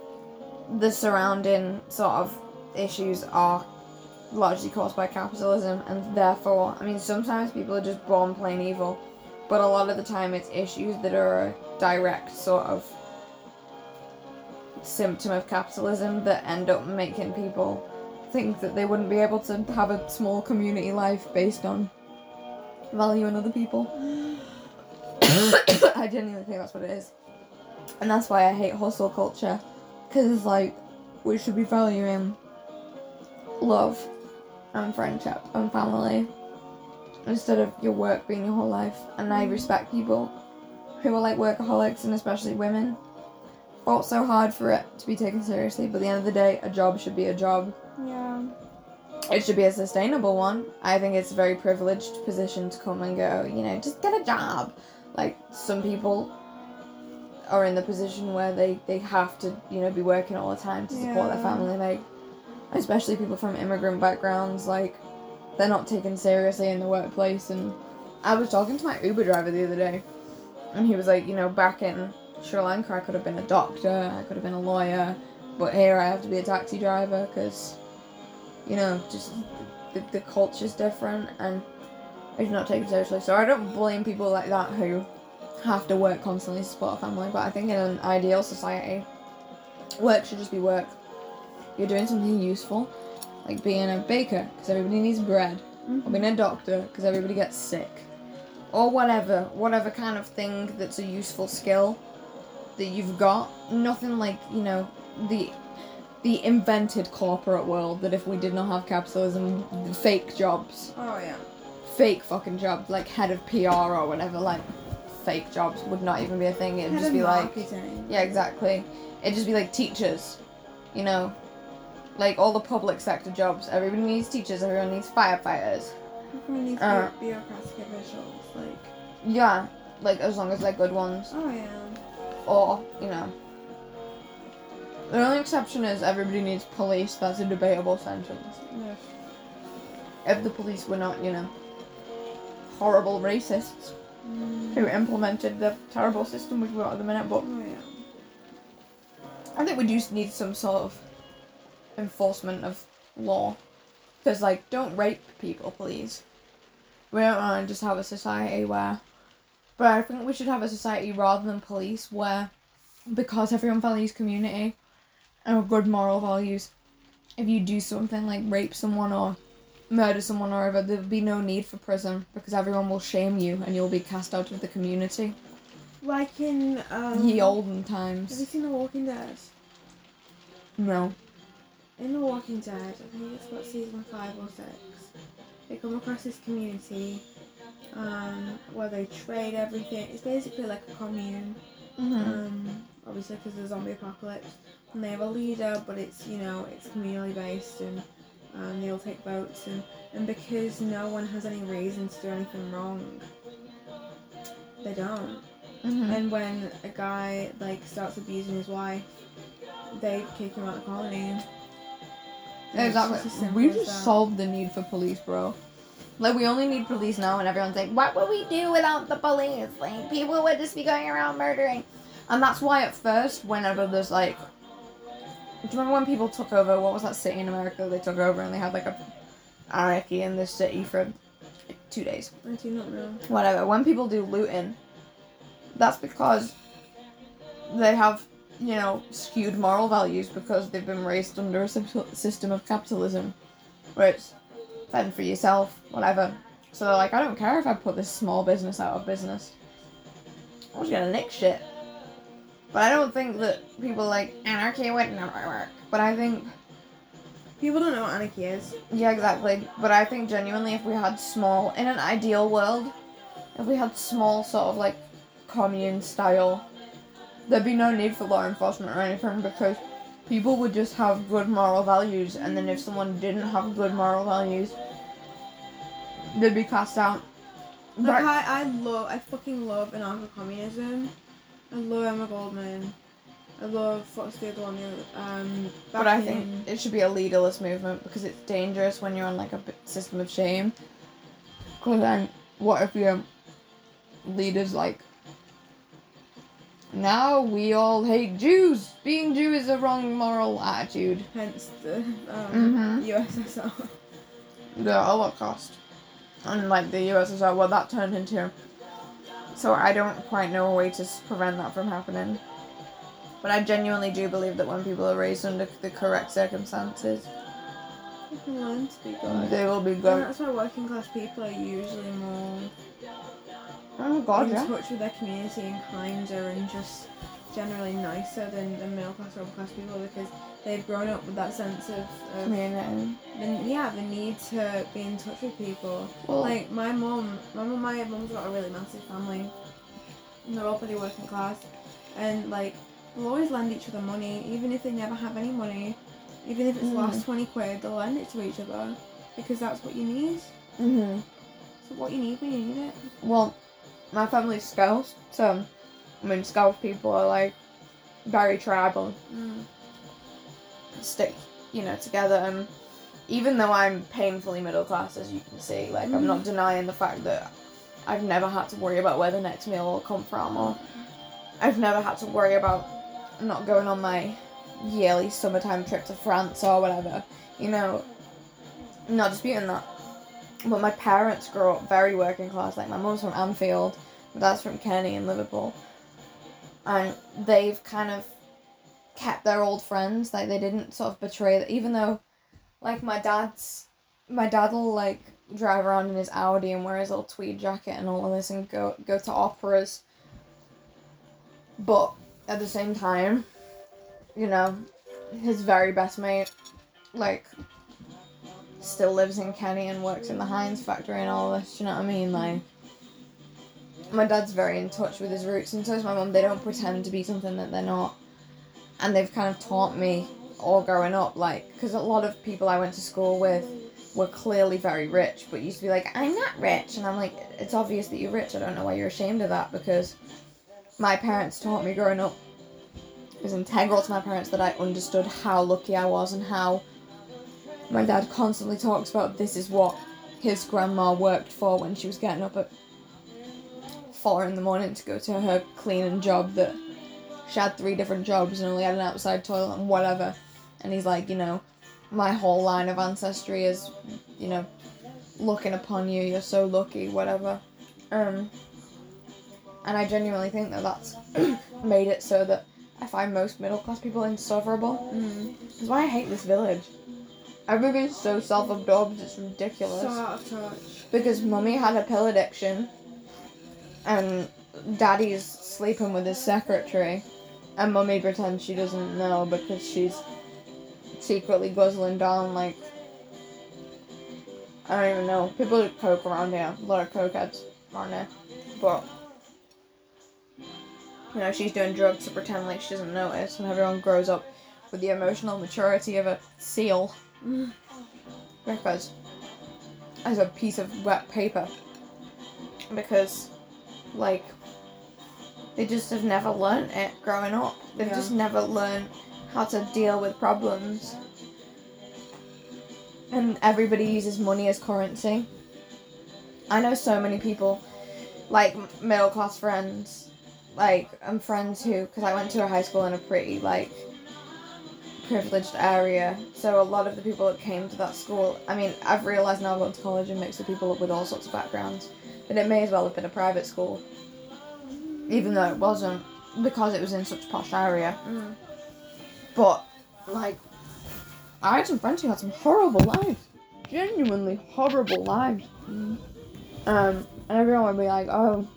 the surrounding sort of issues are largely caused by capitalism, and therefore, I mean, sometimes people are just born plain evil, but a lot of the time it's issues that are a direct sort of symptom of capitalism that end up making people think that they wouldn't be able to have a small community life based on value in other people. I genuinely think that's what it is. And that's why I hate hustle culture. Because it's like, we should be valuing love and friendship and family instead of your work being your whole life. And I respect people who are like workaholics and especially women. Fought so hard for it to be taken seriously, but at the end of the day, a job should be a job. Yeah. It should be a sustainable one. I think it's a very privileged position to come and go, you know, just get a job. Like some people are in the position where they, they have to, you know, be working all the time to support their family. Like especially people from immigrant backgrounds, like they're not taken seriously in the workplace and I was talking to my Uber driver the other day and he was like, you know, back in Sri Lanka I could have been a doctor, I could have been a lawyer, but here I have to be a taxi driver because you know, just the, the culture's different and it's not taken seriously. So I don't blame people like that who have to work constantly to support a family, but I think in an ideal society, work should just be work. You're doing something useful, like being a baker, because everybody needs bread, or being a mm-hmm. doctor, because everybody gets sick, or whatever, whatever kind of thing that's a useful skill that you've got. Nothing like, you know, the the invented corporate world that if we did not have capitalism, fake jobs, Oh yeah. fake fucking jobs, like head of PR or whatever, like fake jobs would not even be a thing. It'd Head just be like, yeah, exactly. It'd just be like teachers, you know, like all the public sector jobs. Everybody needs teachers. Everyone needs firefighters. Everyone needs Uh. bureaucratic officials. Like. Yeah, like as long as they're good ones, Oh yeah. or you know. The only exception is everybody needs police. That's a debatable sentence. Yeah. if the police were not, you know, horrible racists. Who implemented the terrible system which we've got at the minute. But Oh yeah. I think we do need some sort of enforcement of law. Because, like, don't rape people, please. We don't want to just have a society where. But I think we should have a society rather than police where, because everyone values community and good moral values, if you do something like rape someone or murder someone or whatever, there'll be no need for prison because everyone will shame you and you'll be cast out of the community. Like in um. Ye olden times. Have you seen The Walking Dead? No. In The Walking Dead, I think it's about season five or six. They come across this community, um, where they trade everything. It's basically like a commune. Mm-hmm. Um, obviously because of the zombie apocalypse, and they have a leader, but it's you know it's communally based, and um, they all take votes, and and because no one has any reason to do anything wrong, they don't. Mm-hmm. And when a guy like starts abusing his wife, they kick him out of the colony. And it's just as Exactly. We just that. solved the need for police, bro. Like we only need police now, and everyone's like, "What would we do without the police? Like people would just be going around murdering." And that's why at first, whenever there's like, do you remember when people took over? What was that city in America? They took over and they had like a anarchy in this city for two days. I do not know. Whatever. When people do looting, that's because they have, you know, skewed moral values because they've been raised under a system of capitalism where it's fend for yourself, whatever. So they're like, I don't care if I put this small business out of business. I'm just gonna nick shit. But I don't think that people like anarchy would never work. But I think People don't know what anarchy is. yeah, exactly. But I think genuinely, if we had small, in an ideal world, if we had small sort of like commune style, there'd be no need for law enforcement or anything because people would just have good moral values, and then if someone didn't have good moral values, they'd be cast out. Like But I, I love, I fucking love anarcho-communism. I love Emma Goldman. I love what's the other one? The other, um, but I think in- it should be a leaderless movement because it's dangerous when you're on like a system of shame. Because then, what if your leaders like? Now we all hate Jews. Being Jew is a wrong moral attitude. hence the um, Mhm. USSR. The Holocaust, and like the USSR, what that turned into. So I don't quite know a way to prevent that from happening. But I genuinely do believe that when people are raised under the correct circumstances, They can learn to be good. They will be And good. that's why working class people are usually more Oh god, in yeah. touch with their community and kinder and just generally nicer than, than middle class or upper class people because they've grown up with that sense of, of Community. the, yeah the need to be in touch with people. Well, Like my mum, my mum, my mum's got a really massive family. And they're all pretty working class, and like they'll always lend each other money, even if they never have any money. Even if it's Mm. last twenty quid, they'll lend it to each other because that's what you need. hmm So what you need when you need it. Well, my family's Scouse, so I mean, Scouse people are like very tribal, Mm. Stick, you know, together. And even though I'm painfully middle class, as you can see, like I'm not mm. denying the fact that I've never had to worry about where the next meal will come from, or I've never had to worry about not going on my yearly summertime trip to France or whatever. You know, not disputing that. But my parents grew up very working class. Like my mum's from Anfield, my dad's from Kenny in Liverpool, and they've kind of kept their old friends. Like they didn't sort of betray. Even though, like my dad's, my dad will like drive around in his Audi and wear his little tweed jacket and all of this and go go to operas. But at the same time, you know, his very best mate, like still lives in Kenny and works in the Heinz factory and all this. You know what I mean? Like, my dad's very in touch with his roots, and so is my mum. They don't pretend to be something that they're not, and they've kind of taught me all growing up. Like, because a lot of people I went to school with were clearly very rich, but used to be like, "I'm not rich," and I'm like, "It's obvious that you're rich. I don't know why you're ashamed of that." Because my parents taught me growing up. It was integral to my parents that I understood how lucky I was and how my dad constantly talks about this is what his grandma worked for when she was getting up at four in the morning to go to her cleaning job that she had three different jobs and only had an outside toilet and whatever. And he's like, you know, my whole line of ancestry is, you know, looking upon you, you're so lucky, whatever. Um, and I genuinely think that that's made it so that I find most middle class people insufferable. Mm. That's why I hate this village. Everybody's so self-absorbed, it's ridiculous. So out of touch. because mummy had a pill addiction, and daddy's sleeping with his secretary, and mummy pretends she doesn't know because she's secretly guzzling down like I don't even know. People do coke around here. A lot of cokeheads around there, but you know she's doing drugs to pretend like she doesn't notice, and everyone grows up with the emotional maturity of a seal because as a piece of wet paper because like they just have never learned it growing up they've Yeah. just never learned how to deal with problems and everybody uses money as currency i know so many people like middle class friends like i'm friends who because i went to a high school in a pretty like privileged area. So a lot of the people that came to that school, I mean, I've realised now I've gone to college and mixed with people up with all sorts of backgrounds, but it may as well have been a private school, even though it wasn't, because it was in such a posh area. Mm. But like, I had some friends who had some horrible lives, genuinely horrible lives. Um, and everyone would be like, oh,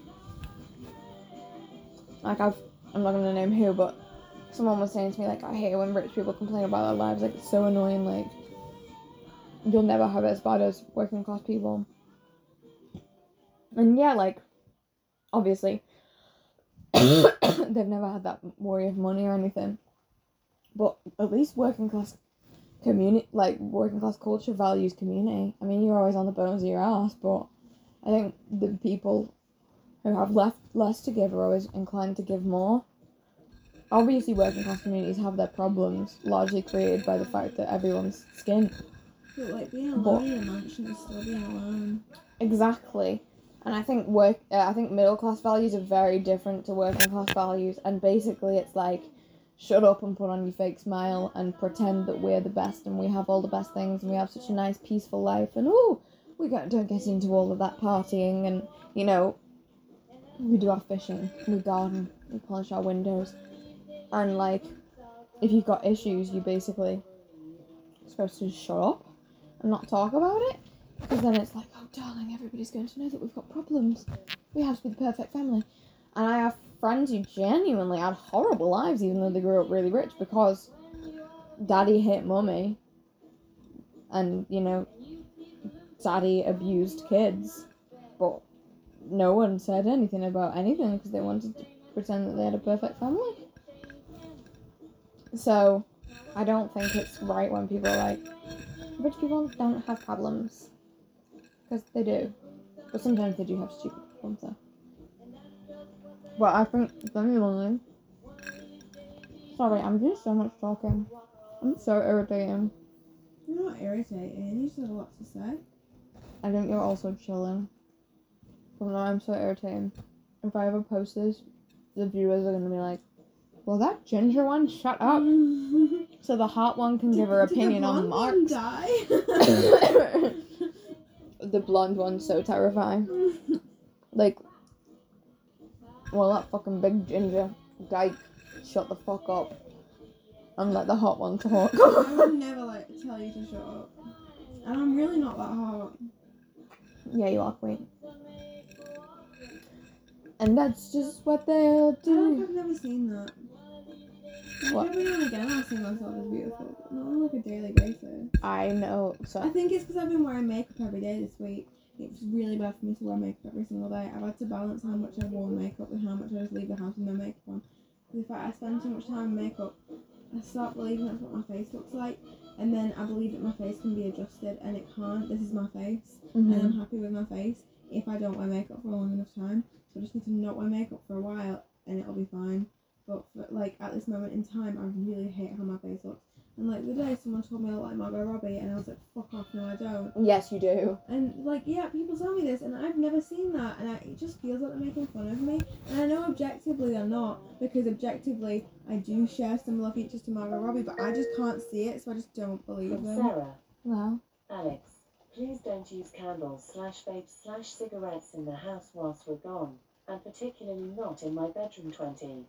like I've, I'm not gonna name who, but someone was saying to me like I hate when rich people complain about their lives like it's so annoying like you'll never have it as bad as working class people and yeah like obviously they've never had that worry of money or anything. But at least working class community like working class culture values community. I mean you're always on the bones of your ass but I think the people who have left less to give are always inclined to give more. Obviously working class communities have their problems largely created by the fact that everyone's skin. But like being But- alone in a mansion is still being alone. exactly and i think work uh, i think middle class values are very different to working class values. And basically it's like shut up and put on your fake smile and pretend that we're the best and we have all the best things and we have such a nice peaceful life. And oh we don't get into all of that partying and you know we do our fishing we garden we polish our windows. And like if you've got issues you basically supposed to shut up and not talk about it. Because then it's like, oh, darling, everybody's going to know that we've got problems. We have to be the perfect family. And I have friends who genuinely had horrible lives, even though they grew up really rich, because daddy hit mummy. And, you know, daddy abused kids. But no one said anything about anything because they wanted to pretend that they had a perfect family. So, I don't think it's right when people are like, rich people don't have problems. Because they do. But sometimes they do have stupid problems, though. But I think genuinely. Sorry, I'm doing so much talking. I'm so irritating. You're not irritating. You just have a lot to say. I think you're also chilling. But no, I'm so irritating. If I ever post this, the viewers are gonna be like, "Well, that ginger one, shut up." So the hot one can give her opinion on blonde one Mark. die? the blonde one's so terrifying. Like, well, that fucking big ginger guy, shut the fuck up, and let the hot one to talk. I would never like tell you to shut up. And I'm really not that hot. yeah, you are queen. And that's just what they'll I do. like I've never seen that. What? every now and again I see myself as beautiful, not on like a daily basis. I know. So I think it's because I've been wearing makeup every day this week. It's really bad for me to wear makeup every single day. I've had to balance how much I've worn makeup with how much I just leave the house with no makeup on. Because if I I spend too much time in makeup, I start believing that's what my face looks like. And then I believe that my face can be adjusted, and it can't. This is my face, and Mhm. I'm happy with my face if I don't wear makeup for a long enough time. So I just need to not wear makeup for a while, and it'll be fine. But for, like at this moment in time, I really hate how my face looks. And like the day someone told me I look like Margot Robbie, and I was like, "Fuck off, no, I don't." yes, you do. And like, yeah, people tell me this, and I've never seen that, and I, it just feels like they're making fun of me. And I know objectively they're not, because objectively I do share similar features to Margot Robbie, but I just can't see it, so I just don't believe From them. Sarah. Well, Alex, please don't use candles slash vapes slash cigarettes in the house whilst we're gone, and particularly not in my bedroom 20.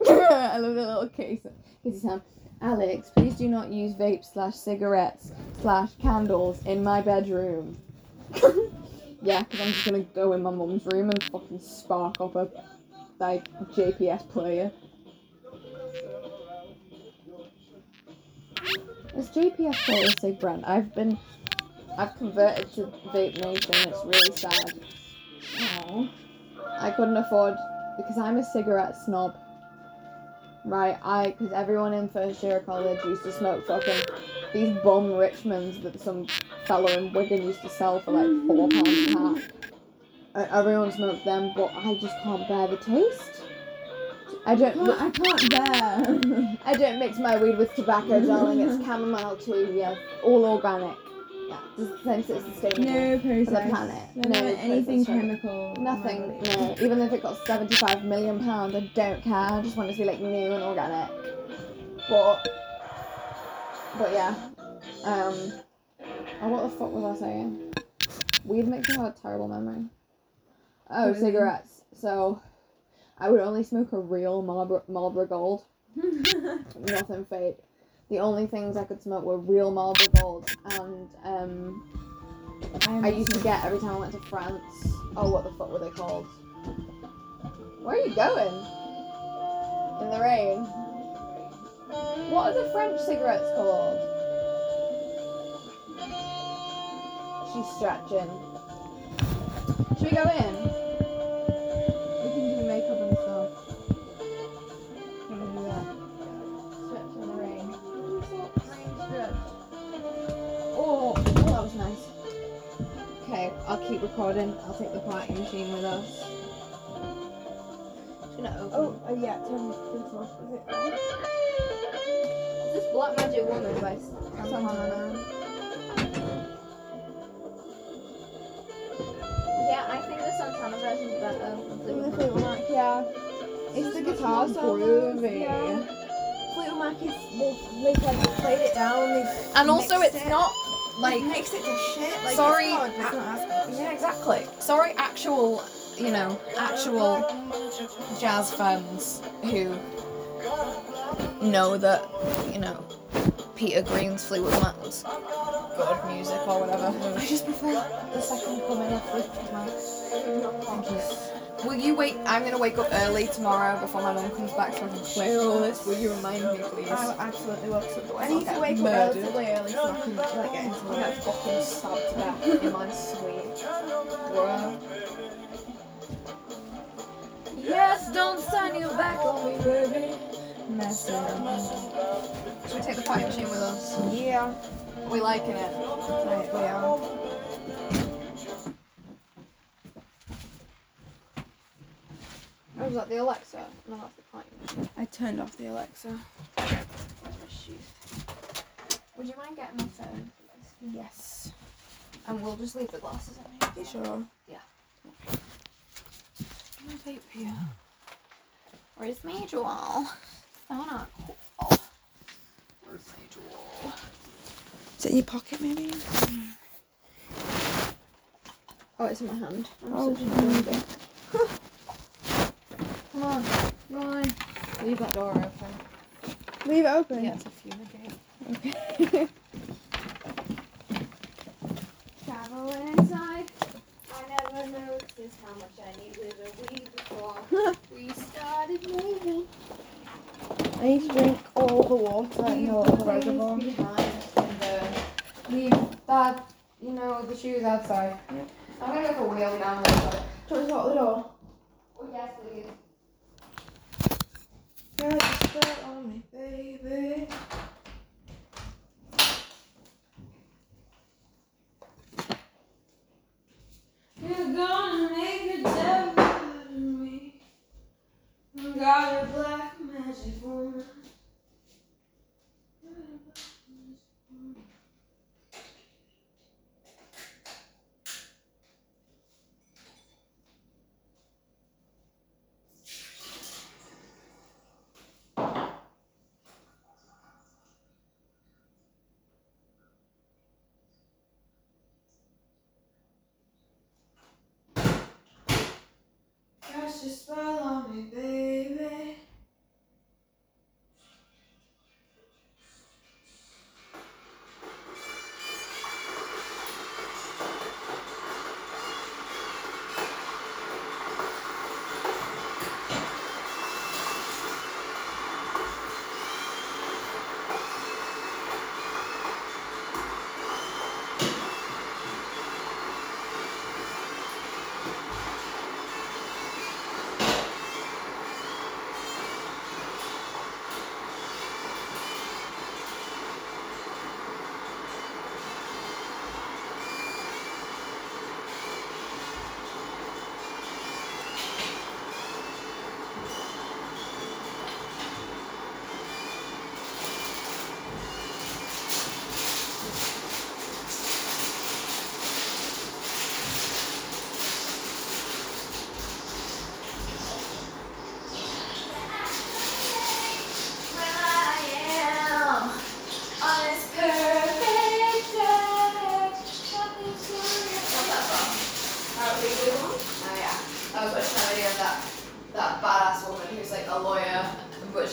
I love the little case. Kitty sound. Alex, please do not use vape slash cigarettes slash candles in my bedroom. yeah, because I'm just gonna go in my mum's room and fucking spark up a like JPS player. Is JPS player a brand? I've been, I've converted to Vape Nation. It's really sad. I couldn't afford because I'm a cigarette snob. Right, I because everyone in first year of college used to smoke fucking these bum Richmonds that some fellow in Wigan used to sell for like four pounds a pack. Uh, everyone smoked them, but I just can't bear the taste. I I don't. can't, I can't bear. I don't mix my weed with tobacco, darling. It's chamomile too. Yeah, all organic. Yeah, it's the same. It's sustainable. no process. For the planet. Never No anything process. chemical. Nothing, no. Even if it got seventy-five million pounds, I don't care. I just want it to be like new and organic. But, but yeah. Um. Oh, what the fuck was I saying? Weed makes me have a terrible memory. Oh, Really? cigarettes. So, I would only smoke a real Marlboro, Marlboro Gold. Nothing fake. The only things I could smoke were real Marlboro Gold and um. I used to get every time I went to France. Oh, what the fuck were they called? Where are you going? In the rain. What are the French cigarettes called? She's stretching. Should we go in? Recording. I'll take the party machine with us. Just gonna open. Oh, oh yeah, me the source. Is it on? this Black Magic Woman by Santana. Yeah, I think the Santana version is better. than the Fleetwood Mac. Yeah. It's the guitar groovy. Yeah. Fleetwood Mac is well, they've like played it down. They've And also, it's it. not like like mixed it to shit. Like, Sorry, Yeah, exactly. Sorry, actual, you know, actual jazz fans who know that, you know, Peter Green's Fleetwood Mac's good music or whatever. I just prefer the second coming of Fleetwood Mac. Thank you. Will you wait? I'm gonna wake up early tomorrow before my mum comes back so I can clear all this. Will you remind me, please? I absolutely will. So I need to wake up murdered. relatively early so I can like get into get fucking stabbed to in my sweet world. Yes, don't sign your back on me, baby. Messing. Should we take the potty machine with us? Yeah. We liking it? Right, we are. Oh, was that the Alexa? No, that's the potty. I turned off the Alexa. Would you mind getting my phone? Yes. And we'll just leave the glasses in here. Sure. My vape here. Where's my Juul? So not cool. Where's my Juul? Is it in your pocket maybe? Oh, it's in my hand. I'm Oh, such a baby. Come on, go on. Leave that door open. Leave it open. Yeah, it's a fumigate. Okay. Traveling inside. I never noticed how much I needed a weed before we started moving. I need to drink all the water in the little reservoir. behind and uh, leave that, you know, the shoes outside. Yeah. I'm gonna go for a wheel down there. but- Do you lock the door? Oh, yes, please. Yeah, just spill on me, baby. You're gonna make a devil out of me. I got a black magic woman.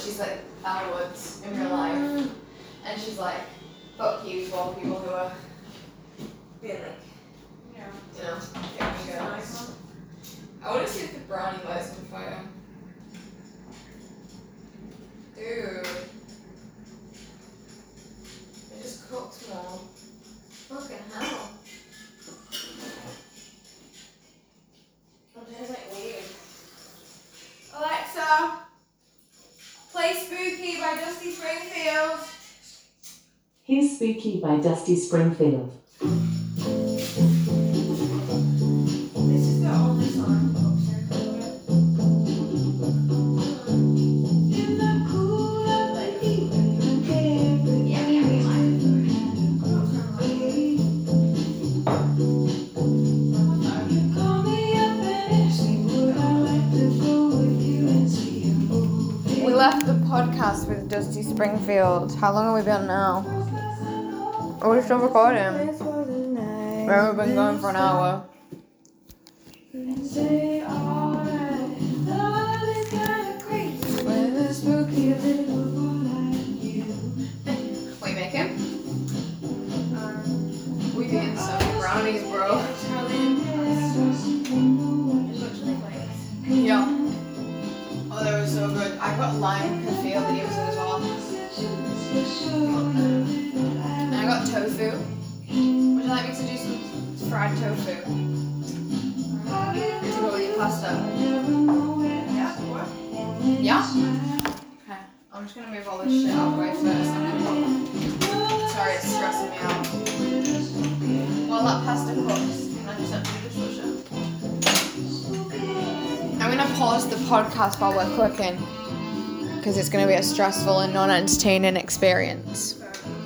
She's like Anna Woods in real life, mm. and she's like, "Fuck you to all people who are being like, you know, getting me going." I want to see if the brownie movie. We left the podcast with Dusty Springfield. How long have we been now? We're still recording. Well, we've been going for an hour. Wait, make him? We getting some brownies, bro. Yeah. Oh, that was so good. I got lime confit on Me to do some fried tofu? To go with your pasta? Yeah? Okay. I'm just gonna move all this shit out of the way first. Sorry, it's stressing me out. While that pasta cooks, can I just empty the dishwasher? I'm gonna pause the podcast while we're cooking because it's gonna be a stressful and non-entertaining experience.